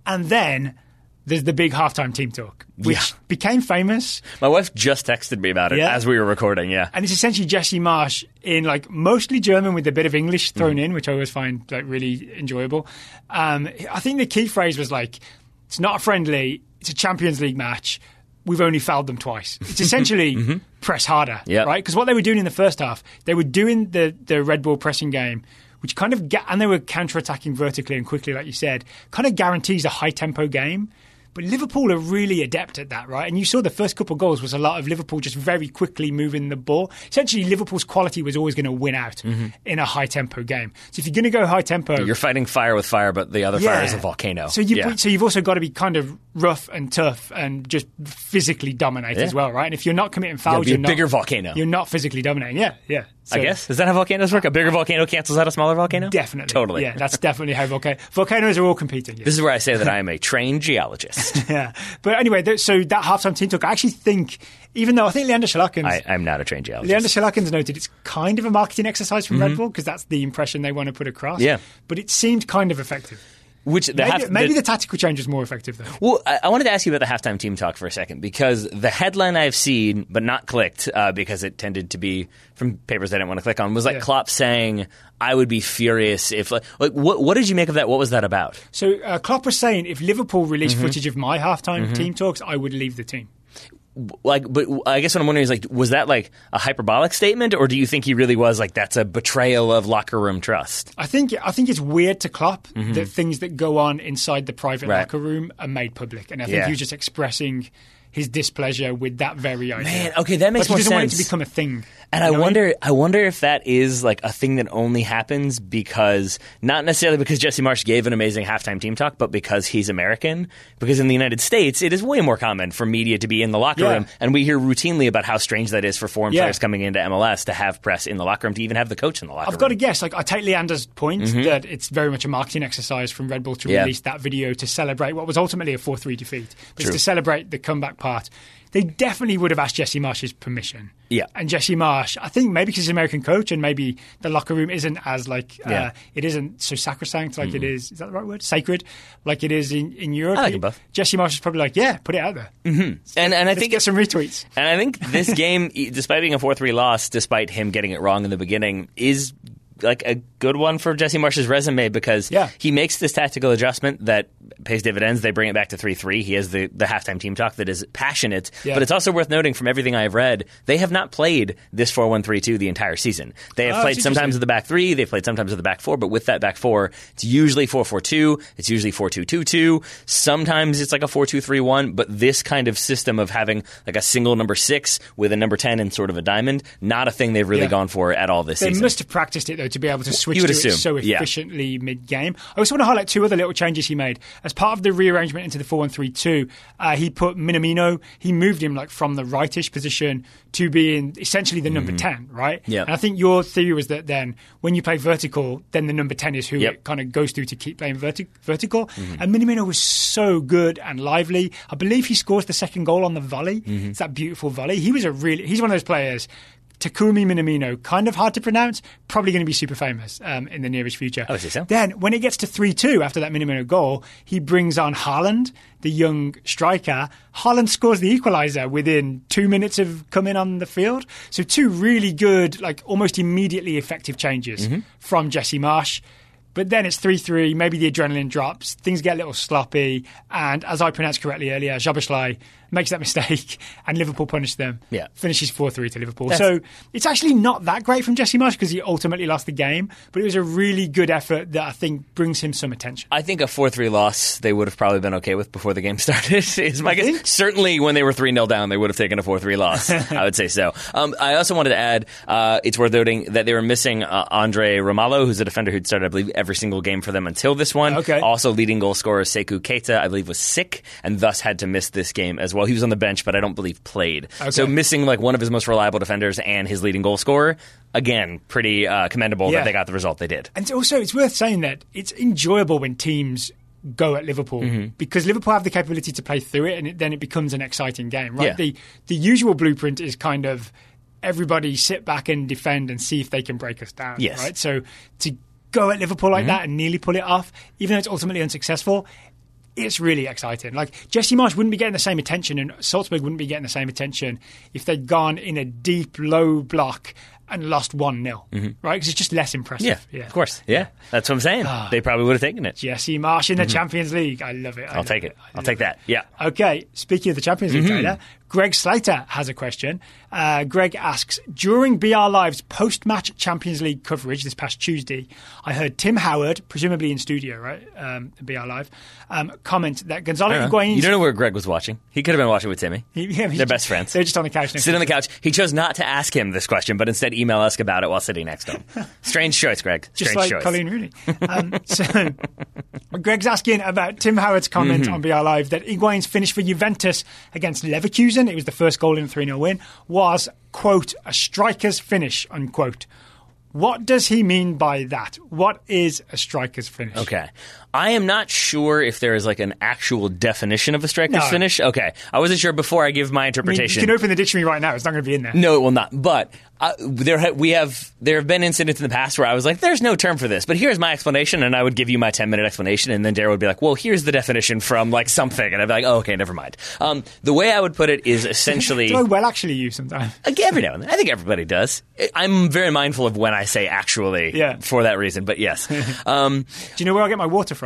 And then there's the big halftime team talk, which Yeah. became famous. My wife just texted me about it Yeah? as we were recording. Yeah, And it's essentially Jesse Marsch in like mostly German with a bit of English Mm-hmm. thrown in, which I always find like really enjoyable. Um, I think the key phrase was like, "It's not a friendly; it's a Champions League match. We've only fouled them twice." It's essentially press harder, Mm-hmm. Yep. right? Because what they were doing in the first half, they were doing the the Red Bull pressing game. Which kind of, ga- and they were counter-attacking vertically and quickly, like you said, kind of guarantees a high-tempo game. But Liverpool are really adept at that, right? And you saw the first couple of goals was a lot of Liverpool just very quickly moving the ball. Essentially, Liverpool's quality was always going to win out mm-hmm. in a high tempo game. So if you're going to go high tempo, you're fighting fire with fire, but the other fire is a volcano. So you yeah. so you've also got to be kind of rough and tough and just physically dominate as well, right? And if you're not committing fouls, you're not, bigger volcano. You're not physically dominating. Yeah, yeah. I guess is that how volcanoes work? A bigger volcano cancels out a smaller volcano. Definitely. totally. Yeah, that's definitely how volcano volcanoes are all competing. yeah. This is where I say that I am a trained geologist. yeah. But anyway, th- so that halftime team talk, I actually think, even though I think Leander Schaerlaeckens, I, I'm not a trained geologist. Leander Schaerlaeckens noted it's kind of a marketing exercise from Red Bull because that's the impression they want to put across. Mm-hmm. Yeah. But it seemed kind of effective. Which the Maybe, half- maybe the tactical change is more effective though. Well, I, I wanted to ask you about the halftime team talk for a second because the headline I've seen but not clicked uh, because it tended to be from papers I didn't want to click on was like Yeah. Klopp saying, "I would be furious if like, like what what did you make of that? What was that about?" So uh, Klopp was saying if Liverpool Mm-hmm. released footage of my halftime team talks, I would leave the team. Like, but I guess what I'm wondering is like, was that like a hyperbolic statement, or do you think he really was like that's a betrayal of locker room trust? I think I think it's weird to Klopp that things that go on inside the private Mm-hmm. Right. locker room are made public, and I think Yeah. he was just expressing his displeasure with that very idea. Man, okay, that makes like, more he doesn't want it to become a thing. And I know what wonder, I wonder if that is like a thing that only happens because not necessarily because Jesse Marsch gave an amazing halftime team talk, but because he's American. Because in the United States, it is way more common for media to be in the locker Yeah. room, and we hear routinely about how strange that is for foreign Yeah. players coming into MLS to have press in the locker room, to even have the coach in the locker room. I've got to guess. Like, I take Leander's point that it's very much a marketing exercise from Red Bull to Mm-hmm. Yeah. release that video to celebrate what was ultimately a four-three defeat, but it's to celebrate the comeback part. They definitely would have asked Jesse Marsch's permission. Yeah. and Jesse Marsch, I think maybe because he's an American coach, and maybe the locker room isn't as like uh, Yeah. Mm-hmm. it isn't so sacrosanct like it is. Is that the right word? Sacred, like it is in in Europe. I like both. Jesse Marsch is probably like, yeah, put it out there. and and I Let's think get some retweets. And I think this game, despite being a 4 3 loss, despite him getting it wrong in the beginning, is like a good one for Jesse Marsch's resume because Yeah. he makes this tactical adjustment that pays dividends. They bring it back to 3 3. He has the, the halftime team talk that is passionate. Yeah. But it's also worth noting from everything I've read, they have not played this 4 1 3 2 the entire season. They have Oh, played sometimes with the back three, they've played sometimes with the back four, but with that back four, it's usually 4 4 2, it's usually 4 2 2 2. Sometimes it's like a 4 2 3 1, but this kind of system of having like a single number six with a number 10 and sort of a diamond, not a thing they've really Yeah. gone for at all this They season. They must have practiced it though to be able to switch to assume, it so yeah. efficiently mid-game. I also want to highlight two other little changes he made as part of the rearrangement into the four-one-three-two. Uh, he put Minamino. He moved him like from the rightish position to being essentially the number ten, right? Mm-hmm. Yeah. And I think your theory was that then when you play vertical, then the number ten is who Yep. it kind of goes through to keep playing verti- vertical. Mm-hmm. And Minamino was so good and lively. I believe he scores the second goal on the volley. Mm-hmm. It's that beautiful volley. He was a really. He's one of those players. Takumi Minamino, kind of hard to pronounce, probably going to be super famous um, in the nearest future. Say so. Then, when it gets to 3 2 after that Minamino goal, he brings on Haaland, the young striker. Haaland scores the equaliser within two minutes of coming on the field. So, two really good, like almost immediately effective changes Mm-hmm. from Jesse Marsch. But then it's 3 3, maybe the adrenaline drops, things get a little sloppy, and as I pronounced correctly earlier, Szoboszlai makes that mistake, and Liverpool punish them. Yeah. Finishes 4 3 to Liverpool. That's- so it's actually not that great from Jesse Marsch because he ultimately lost the game, but it was a really good effort that I think brings him some attention. I think a 4 3 loss they would have probably been okay with before the game started. Is my think? guess. Certainly when they were 3 0 down, they would have taken a 4 3 loss. I would say so. Um, I also wanted to add uh, it's worth noting that they were missing uh, Andre Ramalho, who's a defender who'd started, I believe, every single game for them until this one. Okay. Also, leading goal scorer Sekou Koita, I believe, was sick and thus had to miss this game as well. He was on the bench, but I don't believe played. Okay. So missing like one of his most reliable defenders and his leading goal scorer, again, pretty uh, commendable Yeah. that they got the result they did. And also, it's worth saying that it's enjoyable when teams go at Liverpool Mm-hmm. because Liverpool have the capability to play through it, and it, then it becomes an exciting game, right? Yeah. The the usual blueprint is kind of everybody sit back and defend and see if they can break us down, Yes. Mm-hmm. right? So to go at Liverpool like that and nearly pull it off, even though it's ultimately unsuccessful. It's really exciting. Like Jesse Marsch wouldn't be getting the same attention, and Salzburg wouldn't be getting the same attention if they'd gone in a deep, low block and lost one 0 right? Because it's just less impressive. Mm-hmm. Yeah, of course. Yeah, that's what I'm saying. they probably would have taken it. Jesse Marsch in the Champions League. I love it. I Mm-hmm. I'll love take it. I I'll take that. Yeah. Okay, speaking of the Champions League Mm-hmm. trailer, Greg Slater has a question. Uh, Greg asks During BR Live's post match Champions League coverage this past Tuesday, I heard Tim Howard, presumably in studio, right? Um, BR Live, um, comment that Gonzalo Higuain. You don't know where Greg was watching. He could have been watching with Timmy. He- yeah, They're just- best friends. They're just on the couch next Sit on the couch. He chose not to ask him this question, but instead email us about it while sitting next to him. Strange choice, Greg. just Strange like choice. Coleen Rooney. Um, so, Greg's asking about Tim Howard's comment Mm-hmm. on BR Live that Higuain's finish for Juventus against Leverkusen, it was the first goal in a 3 0 win, was, quote, a striker's finish, unquote. What does he mean by that? What is a striker's finish? Okay. I am not sure if there is like an actual definition of a striker's No. finish. Okay. I wasn't sure before I give my I mean, you can open the dictionary right now. It's not going to be in there. No, it will not. But uh, there, ha- we have there have been incidents in the past where I was like, "There's no term for this," but here's my explanation, and I would give you my ten minute explanation, and then Darren would be like, "Well, here's the definition from like something," and I'd be like, "Oh, okay, never mind." Um, the way I would put it is essentially. Do I well actually use sometimes? Like, every now and then. I think everybody does. I'm very mindful of when I say actually Yeah. for that reason, but yes. Um, Do you know where I get my water from?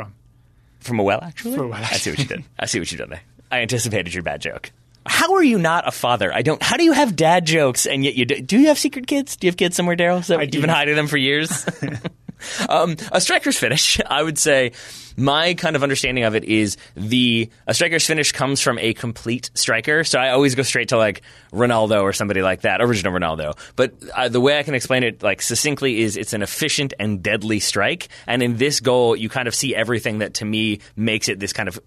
From a well, actually? From a well, I see what you did. I see what you've done there. I anticipated your bad joke. How are you not a father? I don't. How do you have dad jokes and yet you do? Do you have secret kids? Do you have kids somewhere, Daryl? So you've been hiding them for years. um, a striker's finish, I would say, my kind of understanding of it is the a striker's finish comes from a complete striker. So I always go straight to like Ronaldo or somebody like that, original Ronaldo. But uh, the way I can explain it like succinctly is it's an efficient and deadly strike. And in this goal, you kind of see everything that to me makes it this kind of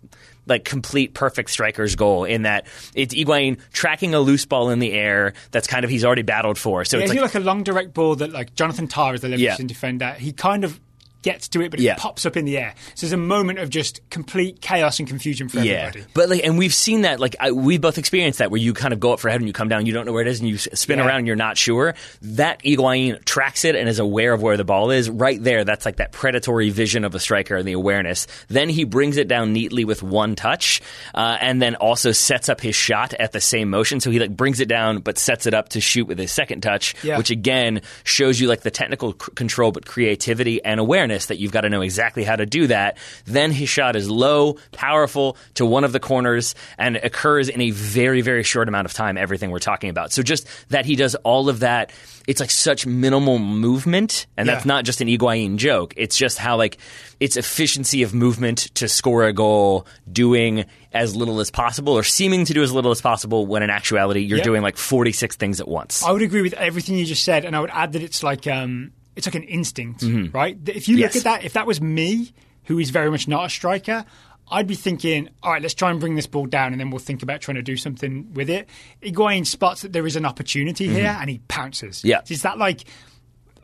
like complete perfect striker's goal in that it's Higuain tracking a loose ball in the air that's kind of he's already battled for. So Yeah, it's like, like, a long direct ball that like Jonathan Tah is the Leverkusen Yeah. defender. He kind of gets to it, but it Yeah. pops up in the air. So there's a moment of just complete chaos and confusion for yeah, everybody. but like, and we've seen that. Like, I, we both experienced that where you kind of go up for a head and you come down, you don't know where it is, and you spin Yeah. around, and you're not sure. That Higuain tracks it and is aware of where the ball is. Right there, that's like that predatory vision of a striker and the awareness. Then he brings it down neatly with one touch, uh, and then also sets up his shot at the same motion. So he like brings it down, but sets it up to shoot with his second touch, which again shows you like the technical c- control, but creativity and awareness that you've got to know exactly how to do that. Then his shot is low, powerful to one of the corners, and occurs in a very, very short amount of time. Everything we're talking about. So just that he does all of that. It's like such minimal movement, and that's not just an Higuain joke. It's just how like it's efficiency of movement to score a goal, doing as little as possible or seeming to do as little as possible when in actuality you're Yeah. doing like 46 things at once. I would agree with everything you just said, and I would add that it's like um, it's like an instinct, right? If you Mm-hmm. Yes. look at that, if that was me, who is very much not a striker, I'd be thinking, all right, let's try and bring this ball down, and then we'll think about trying to do something with it. Higuain spots that there is an opportunity here, and he pounces. Mm-hmm. Yeah. is that like?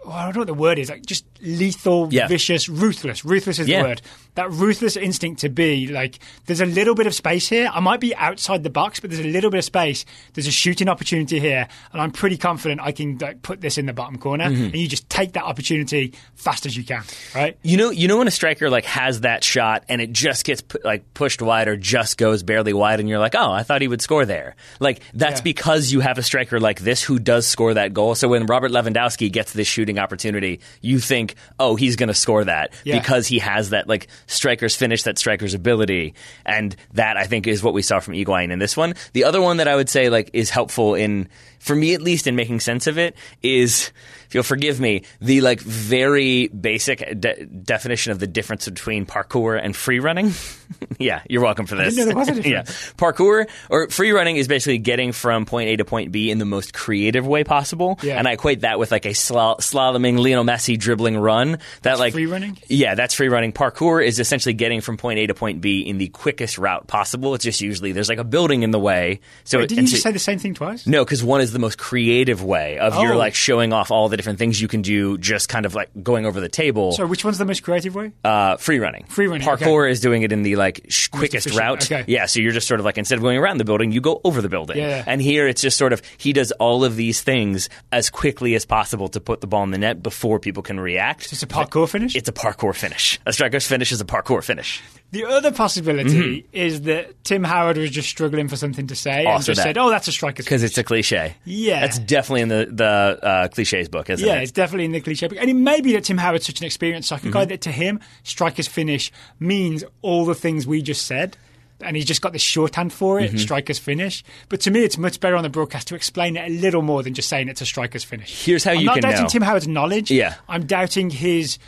well, I don't know what the word is. Like just lethal, Yeah. vicious, ruthless. Ruthless is Yeah. the word. That ruthless instinct to be like, there's a little bit of space here. I might be outside the box, but there's a little bit of space. There's a shooting opportunity here, and I'm pretty confident I can like put this in the bottom corner. Mm-hmm. And you just take that opportunity fast as you can, right? You know, you know when a striker like has that shot and it just gets pu- like pushed wide or just goes barely wide, and you're like, oh, I thought he would score there. Like that's Yeah. because you have a striker like this who does score that goal. So when Robert Lewandowski gets this shooting opportunity, you think, oh, he's going to score that Yeah. because he has that like striker's finish, that striker's ability, and that I think is what we saw from Higuain in this one. The other one that I would say like is helpful in, for me at least, in making sense of it is. If you'll forgive me, the like very basic de- definition of the difference between parkour and free running. yeah, you're welcome for this. didn't know there was a yeah, parkour or free running is basically getting from point A to point B in the most creative way possible. Yeah. And I equate that with like a sla- slaloming Lionel Messi dribbling run. That like free running? Yeah, that's free running. Parkour is essentially getting from point A to point B in the quickest route possible. It's just usually there's like a building in the way. So Didn't and you so- say the same thing twice? no, because one is the most creative way of you're Oh. like showing off all the different things you can do, just kind of like going over the table. So which one's the most creative way? Uh, free running. Free running, Parkour is doing it in the like sh- quickest route. okay. Yeah, so you're just sort of like instead of going around the building, you go over the building. Yeah, yeah. And here it's just sort of he does all of these things as quickly as possible to put the ball in the net before people can react. It's a parkour finish. It's a parkour finish. A striker's finish is a parkour finish. The other possibility is that Tim Howard was just struggling for something to say and Mm-hmm. Also just that. said, "Oh, that's a striker's Because it's a cliche. Yeah. That's definitely in the, the uh, cliches book, isn't Yeah, it? Yeah, it's definitely in the cliche book. And it may be that Tim Howard's such an experienced soccer Mm-hmm. guy that to him, striker's finish means all the things we just said. And he's just got this shorthand for Mm-hmm. it, striker's finish. But to me, it's much better on the broadcast to explain it a little more than just saying it's a striker's finish. Here's how I'm you not can doubting know. Tim Howard's knowledge. Yeah. I'm doubting his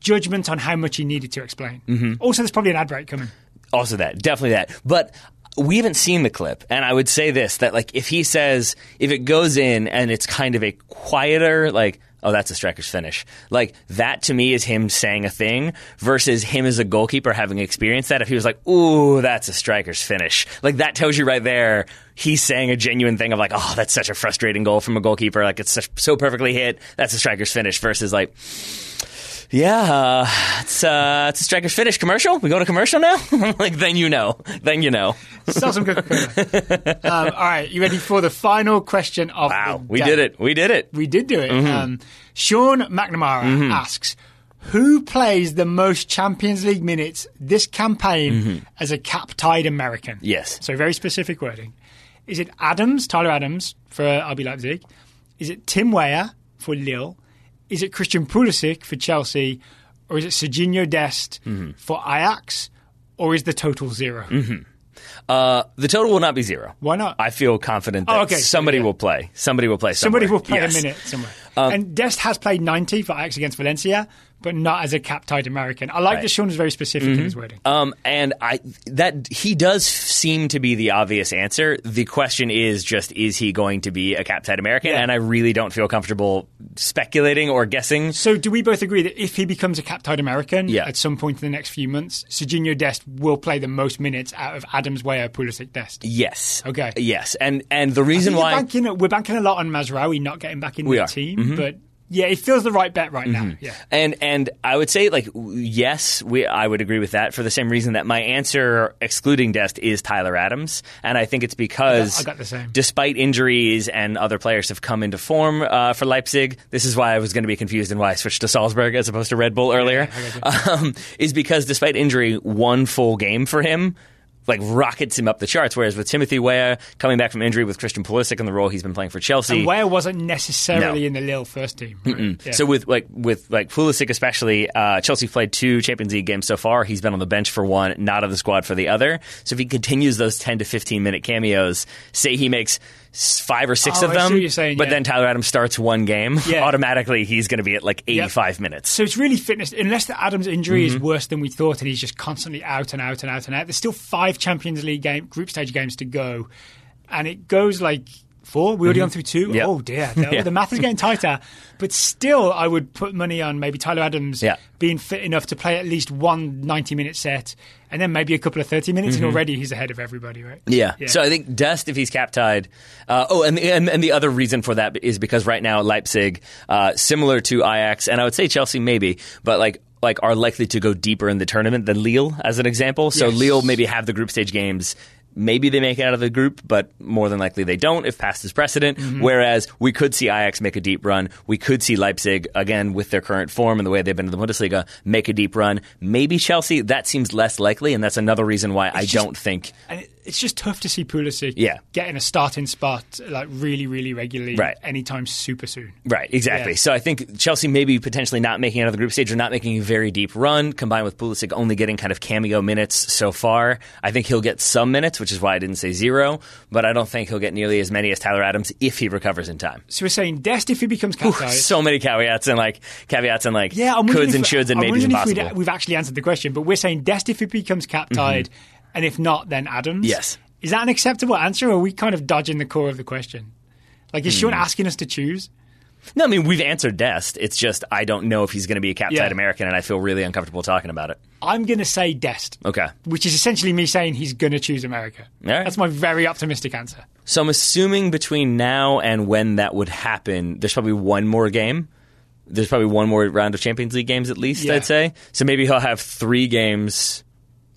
judgment on how much he needed to explain. Mm-hmm. Also, there's probably an ad break coming. Also that, definitely that. But we haven't seen the clip, and I would say this: that like if he says if it goes in and it's kind of a quieter, like oh that's a striker's finish, like that to me is him saying a thing versus him as a goalkeeper having experienced that. If he was like ooh that's a striker's finish, like that tells you right there he's saying a genuine thing of like oh that's such a frustrating goal from a goalkeeper, like it's so perfectly hit, that's a striker's finish versus like. Yeah, uh, it's uh, it's a striker's finish commercial. We go to commercial now. like then you know, then you know. Sell some Coca-Cola. um, all right, you ready for the final question of Wow, the we day? did it. We did it. We did do it. Mm-hmm. Um, Sean McNamara asks, who plays the most Champions League minutes this campaign as a cap-tied American? Mm-hmm. Yes. So very specific wording. Is it Adams, Tyler Adams for RB Leipzig? Is it Tim Weah for Lille? Is it Christian Pulisic for Chelsea? Or is it Serginho Dest Mm-hmm. for Ajax? Or is the total 0 Uh, the total will not be zero. Why not? I feel confident that Oh, okay. somebody Yeah. will play. Somebody will play. Somebody will play Yes. Um, a minute somewhere. and Dest has played 90 for Ajax against Valencia, but not as a cap-tied American. I like Right. that Sean was very specific in his wording. Um, and I that he does seem to be the obvious answer. The question is just is he going to be a cap-tied American? Yeah. And I really don't feel comfortable speculating or guessing. So, do we both agree that if he becomes a cap-tied American Yeah. at some point in the next few months, Serginho Dest will play the most minutes out of Adams, Weah, Pulisic, Dest? Yes. Okay. Yes, and and the reason why banking, we're banking a lot on Mazraoui not getting back in We the are. Mm-hmm. team, but yeah, it feels the right bet right now. Yeah. And and I would say like yes, we I would agree with that for the same reason that my answer excluding Dest is Tyler Adams, and I think it's because I got the same. despite injuries and other players have come into form uh, for Leipzig, this is why I was going to be confused and why I switched to Salzburg as opposed to Red Bull earlier. um, is because despite injury, one full game for him. Like rockets him up the charts, whereas with Timothy Weah coming back from injury with Christian Pulisic in the role he's been playing for Chelsea, And Weah wasn't necessarily No. in the Lille first team. right? Yeah. so with like with like Pulisic especially, uh, Chelsea played two Champions League games so far. He's been on the bench for one, not on the squad for the other. So if he continues those ten to fifteen minute cameos, say he makes five or six Oh, of them, what you're saying, but yeah. then Tyler Adams starts one game, Yeah. automatically he's going to be at like eighty five minutes. So it's really fitness. Unless the Adams injury Mm-hmm. is worse than we thought, and he's just constantly out and out and out and out. There's still five Champions League game, group stage games to go, and it goes like four. We already gone through two. Mm-hmm. Yep. Oh dear, the, Yeah. the math is getting tighter. But still, I would put money on maybe Tyler Adams Yeah. being fit enough to play at least one 90 minute set, and then maybe a couple of 30 minutes, and already he's ahead of everybody, right? Mm-hmm. Yeah. So I think Dest, if he's cap tied. Uh, oh, and, and and the other reason for that is because right now Leipzig, uh, similar to Ajax, and I would say Chelsea maybe, but like like are likely to go deeper in the tournament than Lille, as an example. So Yes. Lille maybe have the group stage games. Maybe they make it out of the group, but more than likely they don't if past is precedent. Mm-hmm. Whereas we could see Ajax make a deep run. We could see Leipzig, again, with their current form and the way they've been in the Bundesliga, make a deep run. Maybe Chelsea, that seems less likely, and that's another reason why I just- don't think. It, it's just tough to see Pulisic Yeah. getting a starting spot like really, really regularly Right. anytime super soon. Right, exactly. Yeah. So I think Chelsea maybe potentially not making it out of the group stage or not making a very deep run, combined with Pulisic only getting kind of cameo minutes so far. I think he'll get some minutes, which is why I didn't say zero, but I don't think he'll get nearly as many as Tyler Adams if he recovers in time. So we're saying Dest if he becomes. So many caveats and like caveats and like Yeah, I'm coulds and shoulds and I'm maybes wondering if impossible. we'd- we've actually answered the question, but we're saying Dest if he becomes cap tied, mm-hmm. And if not, then Adams. Yes. Is that an acceptable answer, or are we kind of dodging the core of the question? Like, is Hmm. Sean asking us to choose? No, I mean we've answered Dest. It's just I don't know if he's going to be a cap Yeah. American, and I feel really uncomfortable talking about it. I'm going to say Dest. Okay. Which is essentially me saying he's going to choose America. Right. That's my very optimistic answer. So I'm assuming between now and when that would happen, there's probably one more game. There's probably one more round of Champions League games at least, Yeah. I'd say. So maybe he'll have three games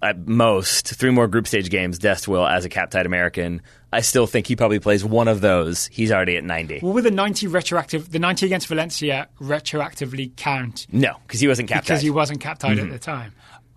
at most, three more group stage games, Dest will, as a cap-tied American. I still think he probably plays one of those. He's already at 90. Well, with the 90 retroactive, the 90 against Valencia retroactively count No, because he wasn't cap-tied. because he wasn't cap tied at mm-hmm. the time.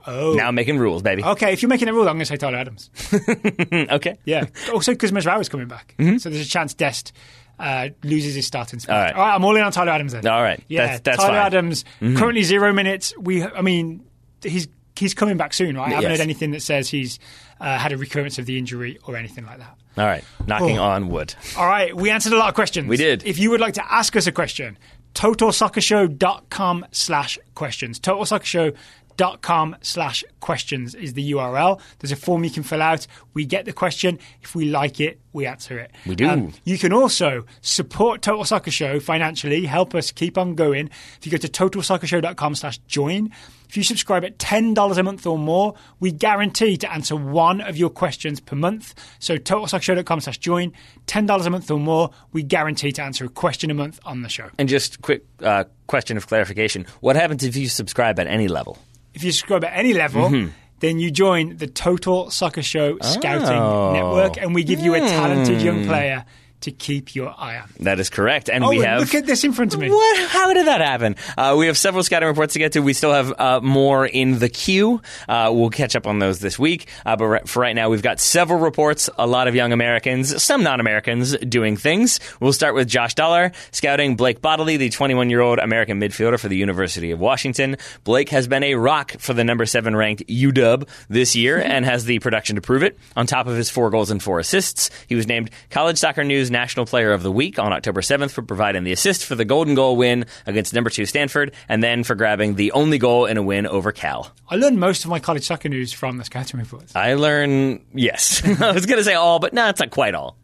Oh. now I'm making rules, baby. Okay, if you're making a rule, I'm going to say Tyler Adams. okay. Yeah. also, because Mazraoui is coming back, mm-hmm. so there's a chance Dest uh, loses his starting spot. All right. All right, I'm all in on Tyler Adams then. All right. Yeah, That's- that's Tyler fine. Adams mm-hmm. currently zero minutes. We, I mean, he's he's coming back soon, right? I haven't Yes. heard anything that says he's uh, had a recurrence of the injury or anything like that. All right. Knocking Oh. on wood. All right, we answered a lot of questions. We did. If you would like to ask us a question, totalsoccershow.com slash questions. Totalsoccershow.com slash questions is the URL. There's a form you can fill out. We get the question. If we like it, we answer it. Um, We do. you can also support Total Soccer Show financially, help us keep on going. If you go to totalsoccershow.com slash join, if you subscribe at $10 a month or more, we guarantee to answer one of your questions per month. So totalsoccershow.com slash join, $10 a month or more, we guarantee to answer a question a month on the show. And just quick uh, question of clarification. What happens if you subscribe at any level? If you subscribe at any level, then you join the Total Soccer Show Scouting Oh. Network, and we give you a talented young player to keep your eye on. That is correct. And Oh, we have look at this in front of me. What? How did that happen? Uh, we have several scouting reports to get to. We still have uh, more in the queue. Uh, we'll catch up on those this week. Uh, but for right now, we've got several reports. A lot of young Americans, some non-Americans, doing things. We'll start with Josh Dollar scouting Blake Bodily, the 21-year-old American midfielder for the University of Washington. Blake has been a rock for the number seven ranked UW this year and has the production to prove it. On top of his four goals and four assists, he was named College Soccer News News National Player of the Week on October 7th for providing the assist for the golden goal win against number two Stanford, and then for grabbing the only goal in a win over Cal. I learned most of my college soccer news from the scouting reports. I learn, yes. I was going to say all, but no, it's not quite all.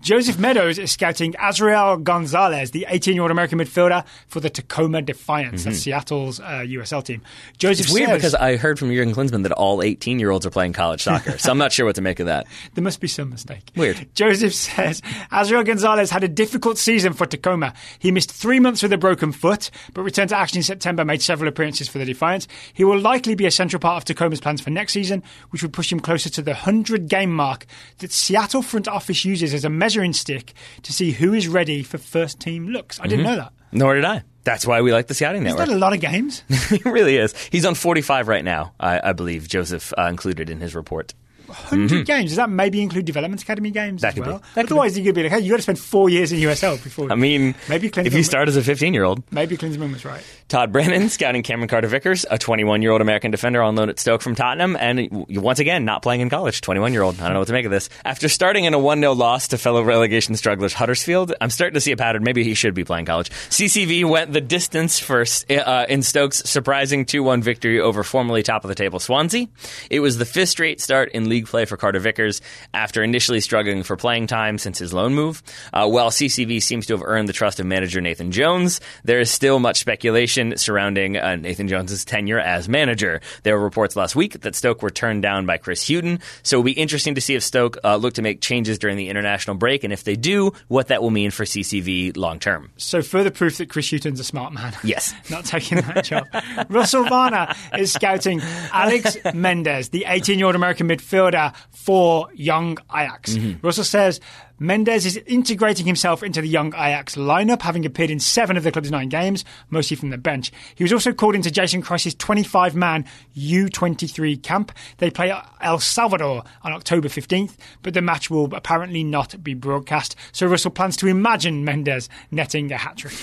Joseph Meadows is scouting Azriel Gonzalez, the 18 year old American midfielder for the Tacoma Defiance, that's Seattle's uh, USL team. Joseph It's weird says- because I heard from Jurgen Klinsmann that all 18 year olds are playing college soccer, so I'm not sure what to make of that. There must be some mistake. Weird. Joseph says Azriel Gonzalez had a difficult season for Tacoma. He missed three months with a broken foot, but returned to action in September, made several appearances for the Defiance. He will likely be a central part of Tacoma's plans for next season, which would push him closer to the 100 game mark that Seattle front office uses as a measuring stick to see who is ready for first team looks. I didn't know that. Nor did I. That's why we like the scouting Is network. that a lot of games? He really is. He's on 45 right now, I, I believe. Joseph uh, included in his report. 100 games. Does that maybe include Development Academy games That as could be. well? Otherwise, you could be like, hey, you got to spend four years in USL before. I mean, maybe Klinsmann, if you start as a 15 year old, maybe Klinsmann was right. Todd Brennan scouting Cameron Carter Vickers, a 21 year old American defender on loan at Stoke from Tottenham, and once again, not playing in college. 21 year old. I don't know what to make of this. After starting in a 1 0 loss to fellow relegation strugglers Huddersfield, I'm starting to see a pattern. Maybe he should be playing college. CCV went the distance first uh, in Stoke's surprising 2 1 victory over formerly top of the table Swansea. It was the fifth straight start in league play for Carter Vickers after initially struggling for playing time since his loan move. Uh, while CCV seems to have earned the trust of manager Nathan Jones, there is still much speculation surrounding uh, Nathan Jones's tenure as manager. There were reports last week that Stoke were turned down by Chris Hughton, so it'll be interesting to see if Stoke uh, look to make changes during the international break, and if they do, what that will mean for CCV long term. So further proof that Chris Hughton's a smart man. Yes. Not taking that job. Russell Varner is scouting Alex Mendez, the 18 year old American midfielder for young Ajax. Mm-hmm. Russell says Mendez is integrating himself into the young Ajax lineup, having appeared in seven of the club's nine games, mostly from the bench. He was also called into Jason Kreis's 25 man U23 camp. They play El Salvador on October 15th, but the match will apparently not be broadcast. So Russell plans to imagine Mendez netting a hat trick.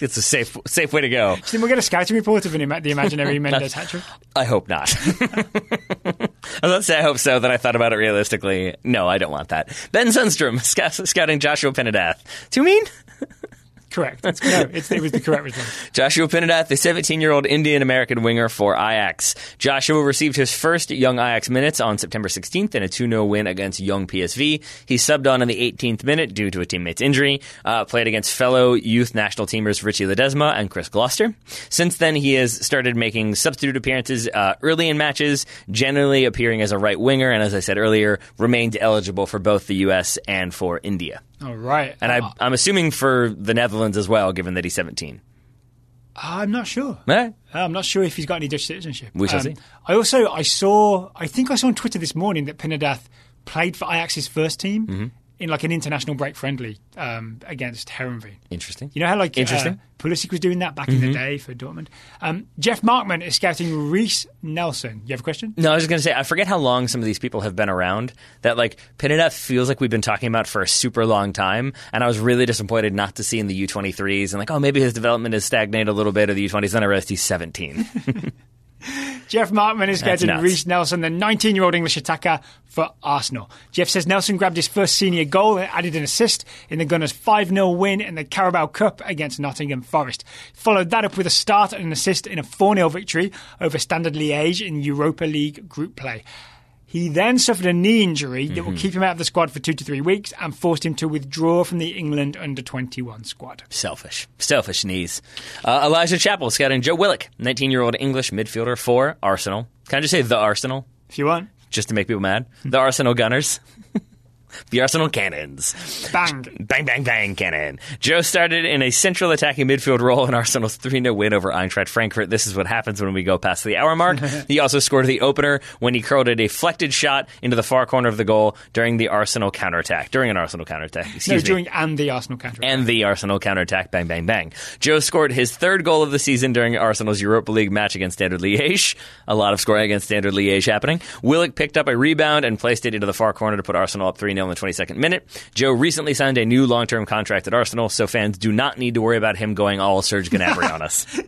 It's a safe safe way to go. Then we'll get a scouting report of an ima- the imaginary Mendez hat trick. I hope not. I was about to say I hope so, then I thought about it realistically. No, I don't want that. Ben Sundstrom scouting Joshua Pynadath. Too mean? Correct. It's, no, it was the correct response. Joshua Pynadath, the 17 year old Indian American winger for Ajax. Joshua received his first young Ajax minutes on September 16th in a 2 0 win against young PSV. He subbed on in the 18th minute due to a teammate's injury, uh, played against fellow youth national teamers Richie Ledezma and Chris Gloster. Since then, he has started making substitute appearances uh, early in matches, generally appearing as a right winger, and as I said earlier, remained eligible for both the U.S. and for India. All right. And I, I'm assuming for the Netherlands as well, given that he's 17. I'm not sure. Eh? I'm not sure if he's got any Dutch citizenship. We shall Um, see. I also I saw I think I saw on Twitter this morning that Pynadath played for Ajax's first team Mm-hmm. In like an international break friendly um, against Heerenveen. Interesting. You know how like Interesting. Uh, Pulisic was doing that back in the day for Dortmund. Um, Jeff Markman is scouting Reiss Nelson. You have a question? No, I was just going to say, I forget how long some of these people have been around. That, like, Pineda feels like we've been talking about for a super long time. And I was really disappointed not to see in the U23s. And, like, oh, maybe his development has stagnated a little bit of the U20s. Then I realized he's 17. Jeff Markman is getting. Reiss Nelson, the 19 year old English attacker for Arsenal. Jeff says Nelson grabbed his first senior goal and added an assist in the Gunners' 5 0 win in the Carabao Cup against Nottingham Forest. Followed that up with a start and an assist in a 4 0 victory over Standard Liège in Europa League group play. He then suffered a knee injury that Mm-hmm. will keep him out of the squad for two to three weeks and forced him to withdraw from the England under 21 squad. Selfish. Selfish knees. Uh, Elijah Chappell scouting Joe Willock, 19 year old English midfielder for Arsenal. Can I just say the Arsenal? If you want, Just to make people mad. The Arsenal Gunners. the Arsenal Cannons. bang. Bang, bang, bang, cannon. Joe started in a central attacking midfield role in Arsenal's 3 0 win over Eintracht Frankfurt. This is what happens when we go past the hour mark. he also scored the opener when he curled a deflected shot into the far corner of the goal during the Arsenal counterattack. During an Arsenal counterattack. No, Excuse me during and the Arsenal counter. and the Arsenal counterattack. Bang, bang, bang. Joe scored his third goal of the season during Arsenal's Europa League match against Standard Liège. A lot of scoring against Standard Liège happening. Willock picked up a rebound and placed it into the far corner to put Arsenal up 3 0 0 in the 22nd minute. Joe recently signed a new long term contract at Arsenal, so fans do not need to worry about him going all Serge Gnabry on us.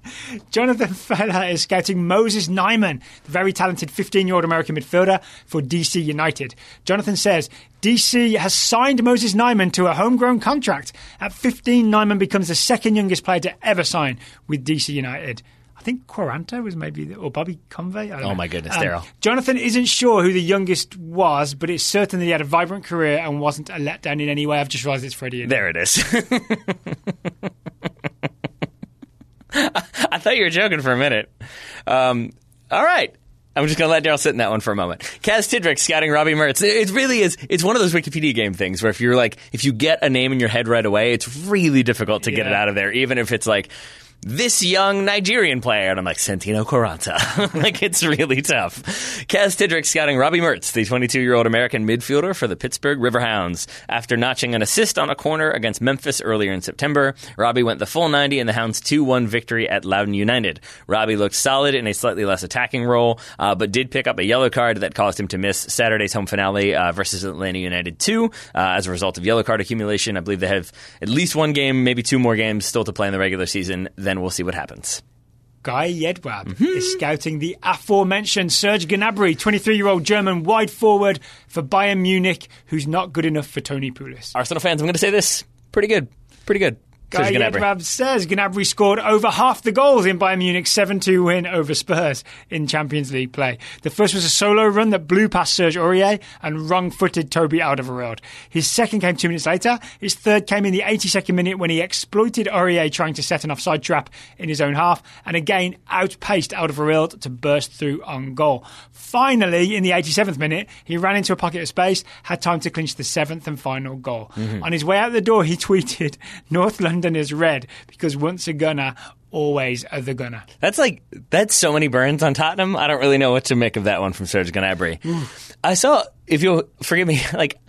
Jonathan Feller is scouting Moses Nyeman, the very talented 15 year old American midfielder for DC United. Jonathan says DC has signed Moses Nyeman to a homegrown contract. At 15, Nyeman becomes the second youngest player to ever sign with DC United. I think Quaranta was maybe, or Bobby Convey. oh my goodness, Daryl. Jonathan isn't sure who the youngest was, but it's certain that he had a vibrant career and wasn't a letdown in any way. I've just realised it's Freddie. There it is. I thought you were joking for a minute. Um, all right. I'm just going to let Daryl sit in that one for a moment. Kaz Tidrick scouting Robbie Mertz. It really is. It's one of those Wikipedia game things where if you're like, if you get a name in your head right away, it's really difficult to yeah. get it out of there, even if it's like, this young Nigerian player. And I'm like, Santino Quaranta. like, it's really tough. Kaz Tidrick scouting Robbie Mertz, the 22 year old American midfielder for the Pittsburgh Riverhounds. After notching an assist on a corner against Memphis earlier in September, Robbie went the full 90 in the Hounds' 2 1 victory at Loudoun United. Robbie looked solid in a slightly less attacking role, uh, but did pick up a yellow card that caused him to miss Saturday's home finale uh, versus Atlanta United 2 uh, as a result of yellow card accumulation. I believe they have at least one game, maybe two more games still to play in the regular season then we'll see what happens. Guy Yedwab mm-hmm. is scouting the aforementioned Serge Gnabry, 23 year old German wide forward for Bayern Munich, who's not good enough for Tony Pulis. Arsenal fans, I'm going to say this pretty good. Pretty good. Guy Gnabry. says Gnabry scored over half the goals in Bayern Munich's 7-2 win over Spurs in Champions League play. The first was a solo run that blew past Serge Aurier and wrong-footed Toby Alderweireld. His second came two minutes later. His third came in the 82nd minute when he exploited Aurier trying to set an offside trap in his own half and again outpaced Alderweireld to burst through on goal. Finally, in the 87th minute, he ran into a pocket of space, had time to clinch the seventh and final goal. Mm-hmm. On his way out the door, he tweeted, North London London is red because once a gunner, always a the gunner. That's like that's so many burns on Tottenham. I don't really know what to make of that one from Serge Gnabry. I saw, if you'll forgive me, like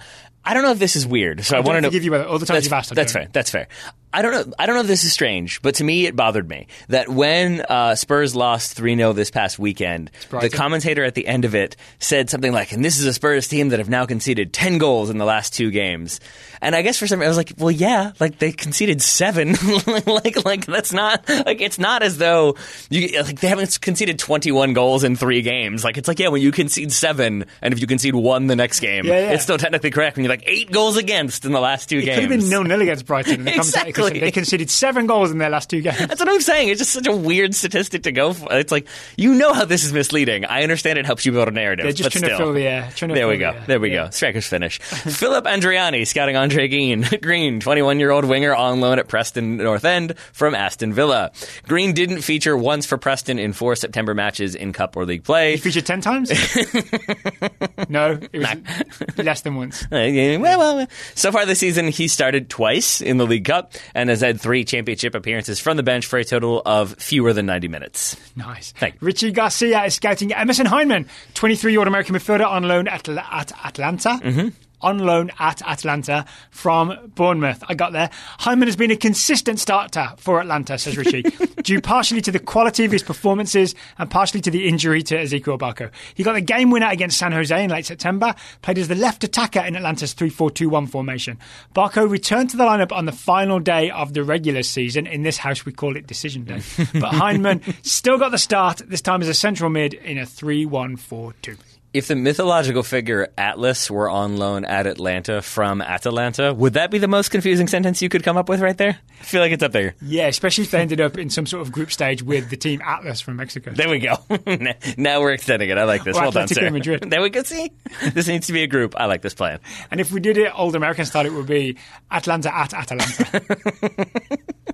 I don't know if this is weird. So I, I want to. Give you all the times you've asked. That's fair. That's fair. I don't know. I don't know if this is strange, but to me, it bothered me that when uh, Spurs lost three 0 this past weekend, the commentator at the end of it said something like, "And this is a Spurs team that have now conceded ten goals in the last two games." And I guess for some, reason, I was like, "Well, yeah, like they conceded seven. like, like that's not like it's not as though you like they haven't conceded twenty one goals in three games. Like it's like yeah, when you concede seven, and if you concede one the next game, yeah, yeah. it's still technically correct. When you're like eight goals against in the last two it games, it could have been nil nil against Brighton. exactly exactly. They conceded seven goals in their last two games. That's what I'm saying. It's just such a weird statistic to go for. It's like you know how this is misleading. I understand it helps you build a narrative. They're just trying still. to fill the air. there we go. The there we yeah. go. Striker's finish. Philip Andriani scouting Andre Green. Green, 21 year old winger on loan at Preston North End from Aston Villa. Green didn't feature once for Preston in four September matches in Cup or League play. He featured 10 times? no, it was less than once. Uh, well, well, so far this season, he started twice in the League Cup and has had three championship appearances from the bench for a total of fewer than 90 minutes. Nice. Thank you. Richie Garcia is scouting Emerson Hyndman, 23 year old American midfielder on loan at, at Atlanta. Mm-hmm on loan at Atlanta from Bournemouth. I got there. Hyndman has been a consistent starter for Atlanta, says Richie, due partially to the quality of his performances and partially to the injury to Ezequiel Barco. He got the game winner against San Jose in late September, played as the left attacker in Atlanta's 3 4 2 1 formation. Barco returned to the lineup on the final day of the regular season. In this house, we call it decision day. but Hyndman still got the start, this time as a central mid in a 3 1 4 2 if the mythological figure Atlas were on loan at Atlanta from Atalanta, would that be the most confusing sentence you could come up with right there? I feel like it's up there. Yeah, especially if they ended up in some sort of group stage with the team Atlas from Mexico. There we go. now we're extending it. I like this. Or well Atletico done, sir. Madrid. There we go. See, this needs to be a group. I like this plan. And if we did it old American style, it would be Atlanta at Atalanta.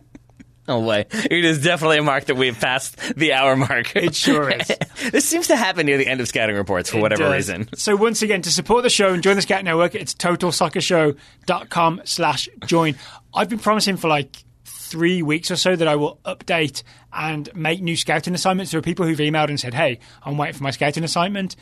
Oh way! It is definitely a mark that we've passed the hour mark. It sure is. this seems to happen near the end of scouting reports for it whatever does. reason. So once again, to support the show and join the Scout Network, it's totalsoccershow.com slash join. I've been promising for like three weeks or so that I will update and make new scouting assignments. There are people who've emailed and said, hey, I'm waiting for my scouting assignment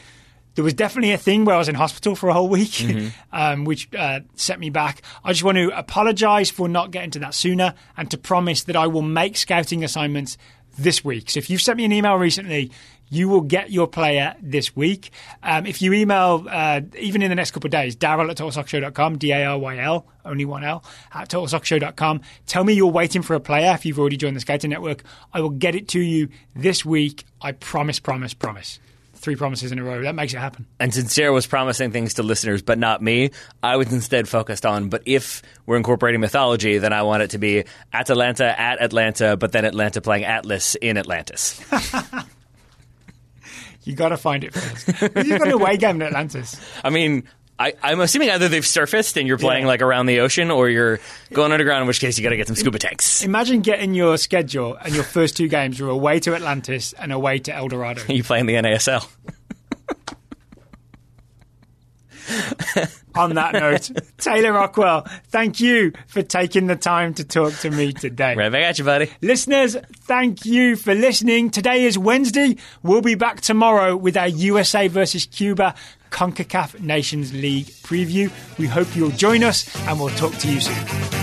there was definitely a thing where I was in hospital for a whole week, mm-hmm. um, which uh, set me back. I just want to apologise for not getting to that sooner and to promise that I will make scouting assignments this week. So if you've sent me an email recently, you will get your player this week. Um, if you email, uh, even in the next couple of days, Daryl at TotalSoccerShow.com, D A R Y L, only one L, at TotalSoccerShow.com. Tell me you're waiting for a player if you've already joined the Scouting Network. I will get it to you this week. I promise, promise, promise. Three promises in a row. That makes it happen. And since Sarah was promising things to listeners, but not me, I was instead focused on, but if we're incorporating mythology, then I want it to be Atalanta at Atlanta, but then Atlanta playing Atlas in Atlantis. You got to find it first. You've got an away game in Atlantis. I mean, I, I'm assuming either they've surfaced and you're playing Yeah. like around the ocean, or you're going underground. In which case, you got to get some scuba tanks. Imagine getting your schedule and your first two games are away to Atlantis and away to El Dorado. You playing the NASL? On that note, Taylor Rockwell, thank you for taking the time to talk to me today. Right back at you, buddy. Listeners, thank you for listening. Today is Wednesday. We'll be back tomorrow with our USA versus Cuba CONCACAF Nations League preview. We hope you'll join us and we'll talk to you soon.